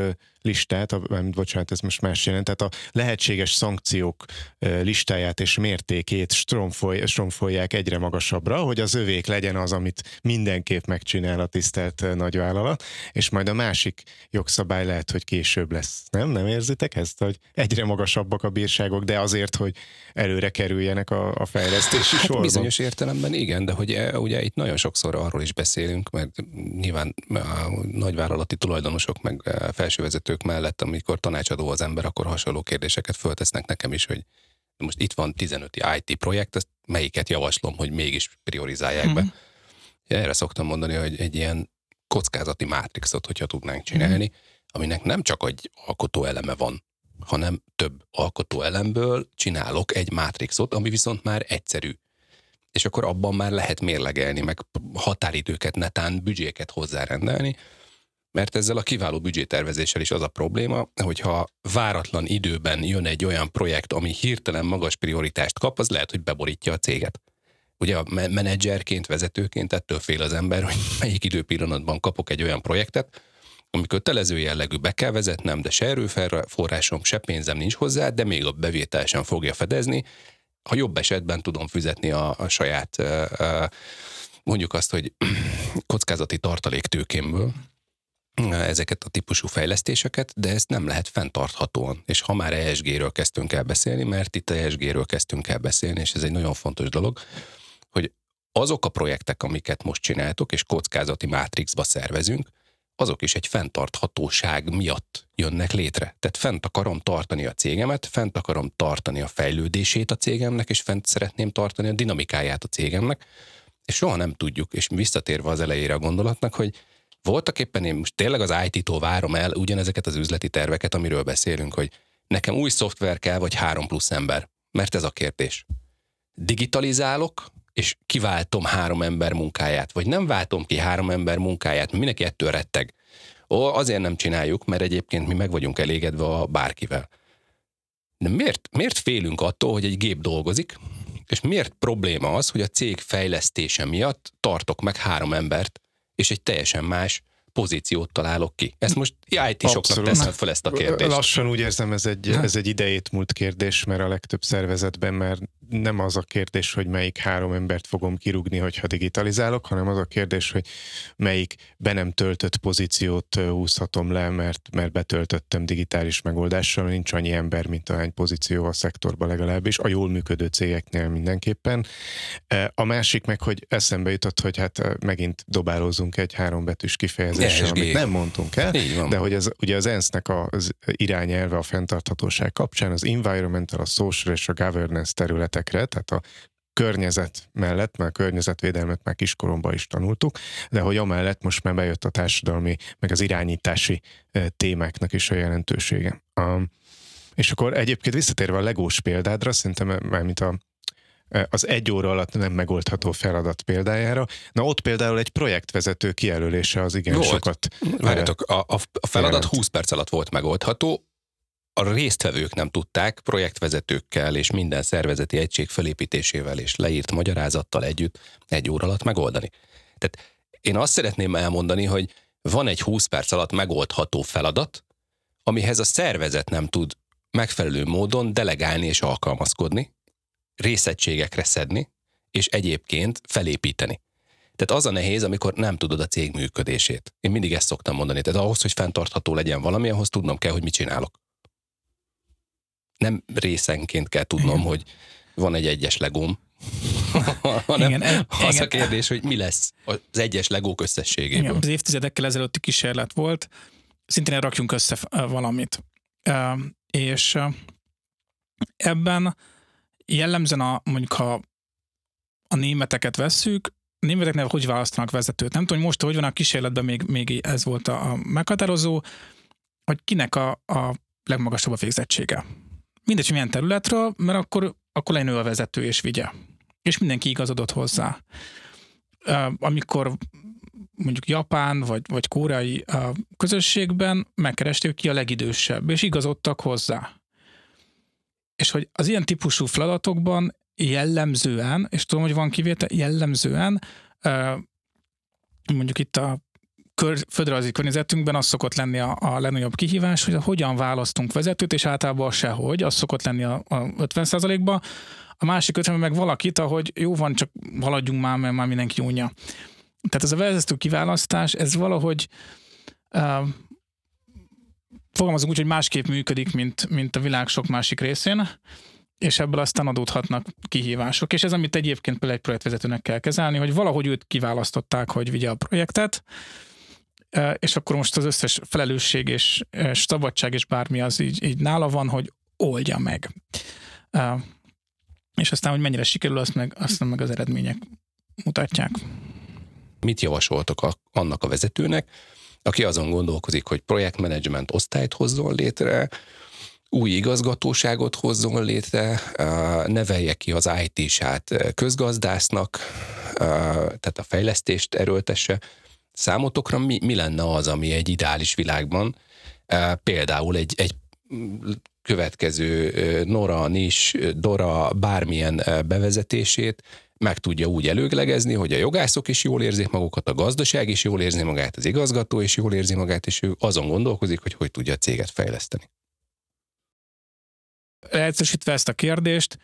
listát, a, bocsánat, ez most más jelent, tehát a lehetséges szankciók listáját és mértékét stromfoly, stromfolják egyre magasabbra, hogy az övék legyen az, amit mindenképp megcsinál a tisztelt nagyvállalat, és majd a másik jogszabály lehet, hogy később lesz. Nem? Nem érzitek ezt, hogy egyre magasabbak a bírságok, de azért, hogy előre kerüljenek a, a fejlesztési hát sorban? Bizonyos értelemben igen, de hogy ugye itt nagyon sokszor arról is beszélünk, mert nyilván a nagyvállalati tulajdonosok meg felsővezetők vezetők mellett, amikor tanácsadó az ember, akkor hasonló kérdéseket föltesznek nekem is, hogy most itt van 15 IT projekt, ezt melyiket javaslom, hogy mégis priorizálják mm-hmm. be. Mhm. Erre szoktam mondani, hogy egy ilyen kockázati mátrixot, hogyha tudnánk csinálni, mm-hmm. aminek nem csak egy alkotó eleme van, hanem több alkotó elemből csinálok egy mátrixot, ami viszont már egyszerű. És akkor abban már lehet mérlegelni, meg határidőket, netán büdzséket hozzárendelni, Mert ezzel a kiváló büdzsétervezéssel is az a probléma, hogyha váratlan időben jön egy olyan projekt, ami hirtelen magas prioritást kap, az lehet, hogy beborítja a céget. Ugye a menedzserként, vezetőként ettől fél az ember, hogy melyik időpillanatban kapok egy olyan projektet, ami kötelező jellegű be kell vezetnem, de se erőforrásom, se pénzem nincs hozzá, de még a bevétel sem fogja fedezni. Ha jobb esetben tudom fizetni a, a saját, mondjuk azt, hogy kockázati tartaléktőkémből, ezeket a típusú fejlesztéseket, de ezt nem lehet fenntarthatóan. És ha már ESG-ről kezdtünk el beszélni, mert itt ESG-ről kezdtünk el beszélni, és ez egy nagyon fontos dolog, hogy azok a projektek, amiket most csináltok, és kockázati mátrixba szervezünk, azok is egy fenntarthatóság miatt jönnek létre. Tehát fent akarom tartani a cégemet, fent akarom tartani a fejlődését a cégemnek, és fent szeretném tartani a dinamikáját a cégemnek, és soha nem tudjuk, és visszatérve az elejére a gondolatnak, hogy voltak éppen én most tényleg az IT-tól várom el ugyanezeket az üzleti terveket, amiről beszélünk, hogy nekem új szoftver kell, vagy három plusz ember. Mert ez a kérdés. Digitalizálok, és kiváltom három ember munkáját, vagy nem váltom ki három ember munkáját, mindenki ettől retteg. Ó, azért nem csináljuk, mert egyébként mi meg vagyunk elégedve a bárkivel. De miért, miért félünk attól, hogy egy gép dolgozik, és miért probléma az, hogy a cég fejlesztése miatt tartok meg három embert, és egy teljesen más pozíciót találok ki? Ezt most IT-soknak teszem fel ezt a kérdést. Lassan úgy érzem, ez egy, ez egy idejét múlt kérdés, mert a legtöbb szervezetben már nem az a kérdés, hogy melyik három embert fogom kirúgni, hogyha digitalizálok, hanem az a kérdés, hogy melyik be nem töltött pozíciót húzhatom le, mert, mert betöltöttem digitális megoldással, nincs annyi ember, mint ahány pozíció a szektorban legalábbis, a jól működő cégeknél mindenképpen. A másik meg, hogy eszembe jutott, hogy hát megint dobálózunk egy hárombetűs kifejezéssel, amit nem mondtunk el, de hogy ez ugye az ENSZ-nek az irányelve a fenntarthatóság kapcsán, az environmental, a social és a governance területe területekre, tehát a környezet mellett, mert a környezetvédelmet már kiskoromban is tanultuk, de hogy amellett most már bejött a társadalmi, meg az irányítási témáknak is a jelentősége. és akkor egyébként visszatérve a legós példádra, szerintem már mint a az egy óra alatt nem megoldható feladat példájára. Na ott például egy projektvezető kijelölése az igen volt. sokat. Várjátok, a, a feladat jelent. 20 perc alatt volt megoldható, a résztvevők nem tudták projektvezetőkkel és minden szervezeti egység felépítésével és leírt magyarázattal együtt egy óra alatt megoldani. Tehát én azt szeretném elmondani, hogy van egy 20 perc alatt megoldható feladat, amihez a szervezet nem tud megfelelő módon delegálni és alkalmazkodni, részegységekre szedni, és egyébként felépíteni. Tehát az a nehéz, amikor nem tudod a cég működését. Én mindig ezt szoktam mondani. Tehát ahhoz, hogy fenntartható legyen valami, ahhoz tudnom kell, hogy mit csinálok nem részenként kell tudnom, igen. hogy van egy egyes legóm, hanem igen, e- az igen. a kérdés, hogy mi lesz az egyes legók összességéből. Igen, az évtizedekkel ezelőtti kísérlet volt, szintén rakjunk össze valamit. És ebben jellemzően a, mondjuk ha a németeket vesszük, a németeknél hogy választanak vezetőt? Nem tudom, hogy most hogy van a kísérletben, még, még ez volt a, a meghatározó, hogy kinek a, a legmagasabb a végzettsége mindegy, hogy milyen területről, mert akkor, akkor legyen a vezető és vigye. És mindenki igazodott hozzá. Amikor mondjuk Japán vagy, vagy koreai közösségben megkeresték ki a legidősebb, és igazodtak hozzá. És hogy az ilyen típusú feladatokban jellemzően, és tudom, hogy van kivétel, jellemzően mondjuk itt a kör, földrajzi környezetünkben az szokott lenni a, a legnagyobb kihívás, hogy hogyan választunk vezetőt, és általában sehogy, az szokott lenni a, a 50%-ba. A másik 50 meg valakit, ahogy jó van, csak haladjunk már, mert már mindenki unja. Tehát ez a vezető kiválasztás, ez valahogy uh, fogalmazunk úgy, hogy másképp működik, mint, mint a világ sok másik részén, és ebből aztán adódhatnak kihívások. És ez, amit egyébként például egy projektvezetőnek kell kezelni, hogy valahogy őt kiválasztották, hogy vigye a projektet, és akkor most az összes felelősség és, szabadság és bármi az így, így nála van, hogy oldja meg. És aztán, hogy mennyire sikerül, azt meg, azt meg az eredmények mutatják. Mit javasoltok a, annak a vezetőnek, aki azon gondolkozik, hogy projektmenedzsment osztályt hozzon létre, új igazgatóságot hozzon létre, nevelje ki az IT-sát közgazdásznak, tehát a fejlesztést erőltesse, számotokra mi, mi lenne az, ami egy ideális világban, például egy, egy következő Nora, Nis, Dora bármilyen bevezetését meg tudja úgy előglegezni, hogy a jogászok is jól érzik magukat, a gazdaság is jól érzi magát, az igazgató is jól érzi magát, és ő azon gondolkozik, hogy hogy tudja a céget fejleszteni. Leegyszerűsítve ezt a kérdést,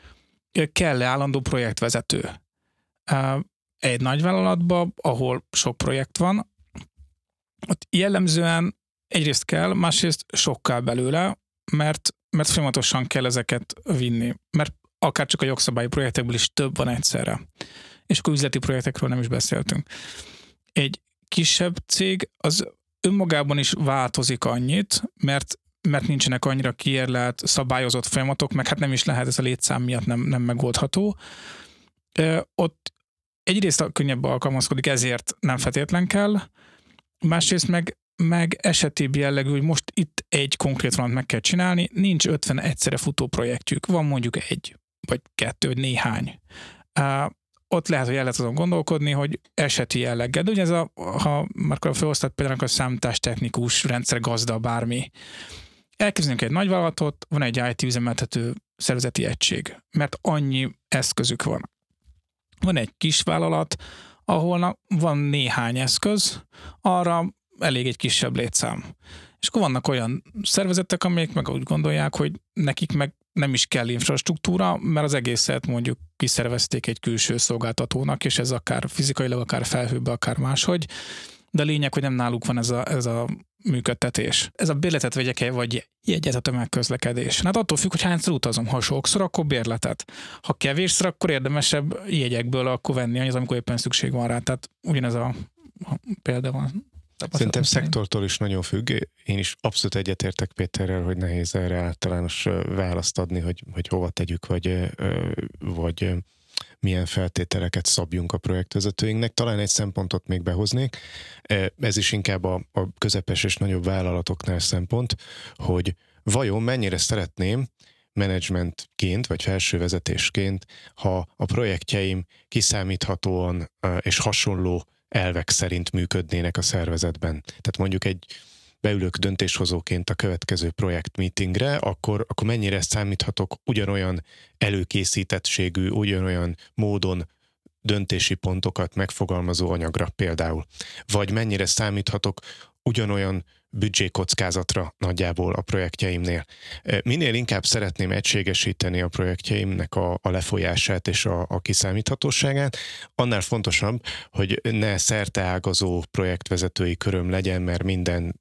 kell-e állandó projektvezető? Egy nagyvállalatban, ahol sok projekt van, ott jellemzően egyrészt kell, másrészt sokkal belőle, mert, mert folyamatosan kell ezeket vinni. Mert akár csak a jogszabályi projektekből is több van egyszerre. És akkor üzleti projektekről nem is beszéltünk. Egy kisebb cég az önmagában is változik annyit, mert mert nincsenek annyira kiérlelt, szabályozott folyamatok, meg hát nem is lehet, ez a létszám miatt nem, nem megoldható. Ott egyrészt könnyebb alkalmazkodik, ezért nem feltétlen kell, másrészt meg, meg esetibb jellegű, hogy most itt egy konkrét valamit meg kell csinálni, nincs 50 egyszerre futó projektjük, van mondjuk egy, vagy kettő, vagy néhány. Uh, ott lehet, hogy el lehet azon gondolkodni, hogy eseti jelleggel. De ugye ez a, ha már felosztott például a számítástechnikus, rendszergazda, bármi, elképzelünk egy nagyvállalatot, van egy IT üzemeltető szervezeti egység, mert annyi eszközük van. Van egy kis vállalat, ahol van néhány eszköz, arra elég egy kisebb létszám. És akkor vannak olyan szervezetek, amelyek meg úgy gondolják, hogy nekik meg nem is kell infrastruktúra, mert az egészet mondjuk kiszervezték egy külső szolgáltatónak, és ez akár fizikailag, akár felhőbe, akár máshogy. De lényeg, hogy nem náluk van ez a, ez a működtetés. Ez a bérletet vegyek-e, vagy jegyet a tömegközlekedés? Hát attól függ, hogy hányszor utazom. Ha sokszor, akkor bérletet. Ha kevésszer, akkor érdemesebb jegyekből akkor venni, az amikor éppen szükség van rá. Tehát ugyanez a példa van. Szerintem szektortól is nagyon függ. Én is abszolút egyetértek Péterrel, hogy nehéz erre általános választ adni, hogy, hogy hova tegyük, vagy, vagy milyen feltételeket szabjunk a projektvezetőinknek. Talán egy szempontot még behoznék, ez is inkább a, a közepes és nagyobb vállalatoknál szempont, hogy vajon mennyire szeretném menedzsmentként vagy felső vezetésként, ha a projektjeim kiszámíthatóan és hasonló elvek szerint működnének a szervezetben. Tehát mondjuk egy beülök döntéshozóként a következő projekt meetingre, akkor, akkor mennyire számíthatok ugyanolyan előkészítettségű, ugyanolyan módon döntési pontokat megfogalmazó anyagra például. Vagy mennyire számíthatok ugyanolyan büdzsékockázatra nagyjából a projektjeimnél. Minél inkább szeretném egységesíteni a projektjeimnek a, a lefolyását és a, a kiszámíthatóságát, annál fontosabb, hogy ne szerteágazó projektvezetői köröm legyen, mert minden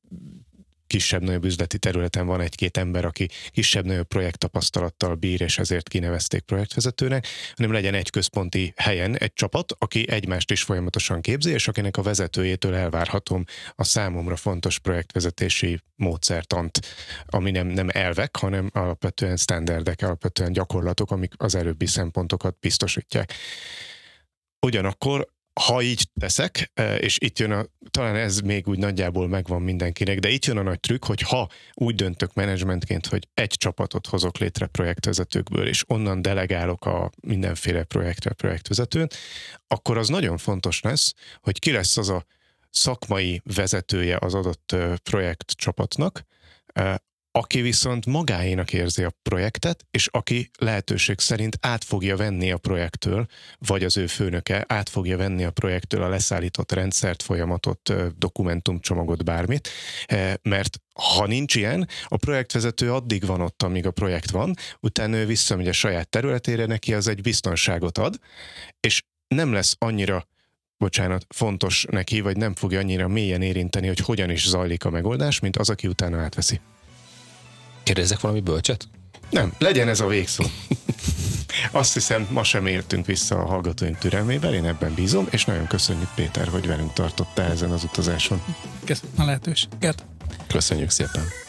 kisebb-nagyobb üzleti területen van egy-két ember, aki kisebb-nagyobb projekttapasztalattal bír, és ezért kinevezték projektvezetőnek, hanem legyen egy központi helyen egy csapat, aki egymást is folyamatosan képzi, és akinek a vezetőjétől elvárhatom a számomra fontos projektvezetési módszertant, ami nem, nem elvek, hanem alapvetően standardek, alapvetően gyakorlatok, amik az előbbi szempontokat biztosítják. Ugyanakkor ha így teszek, e, és itt jön a, talán ez még úgy nagyjából megvan mindenkinek, de itt jön a nagy trükk, hogy ha úgy döntök menedzsmentként, hogy egy csapatot hozok létre projektvezetőkből, és onnan delegálok a mindenféle projektre projektvezetőt, akkor az nagyon fontos lesz, hogy ki lesz az a szakmai vezetője az adott projektcsapatnak, e, aki viszont magáénak érzi a projektet, és aki lehetőség szerint át fogja venni a projektől, vagy az ő főnöke át fogja venni a projektől a leszállított rendszert, folyamatot, dokumentumcsomagot, bármit, mert ha nincs ilyen, a projektvezető addig van ott, amíg a projekt van, utána ő visszamegy a saját területére, neki az egy biztonságot ad, és nem lesz annyira bocsánat, fontos neki, vagy nem fogja annyira mélyen érinteni, hogy hogyan is zajlik a megoldás, mint az, aki utána átveszi. Kérdezzek valami bölcset? Nem, legyen ez a végszó. Azt hiszem, ma sem értünk vissza a hallgatóink türelmével, én ebben bízom, és nagyon köszönjük Péter, hogy velünk tartottál ezen az utazáson. Köszönöm a lehetőséget. Köszönjük szépen.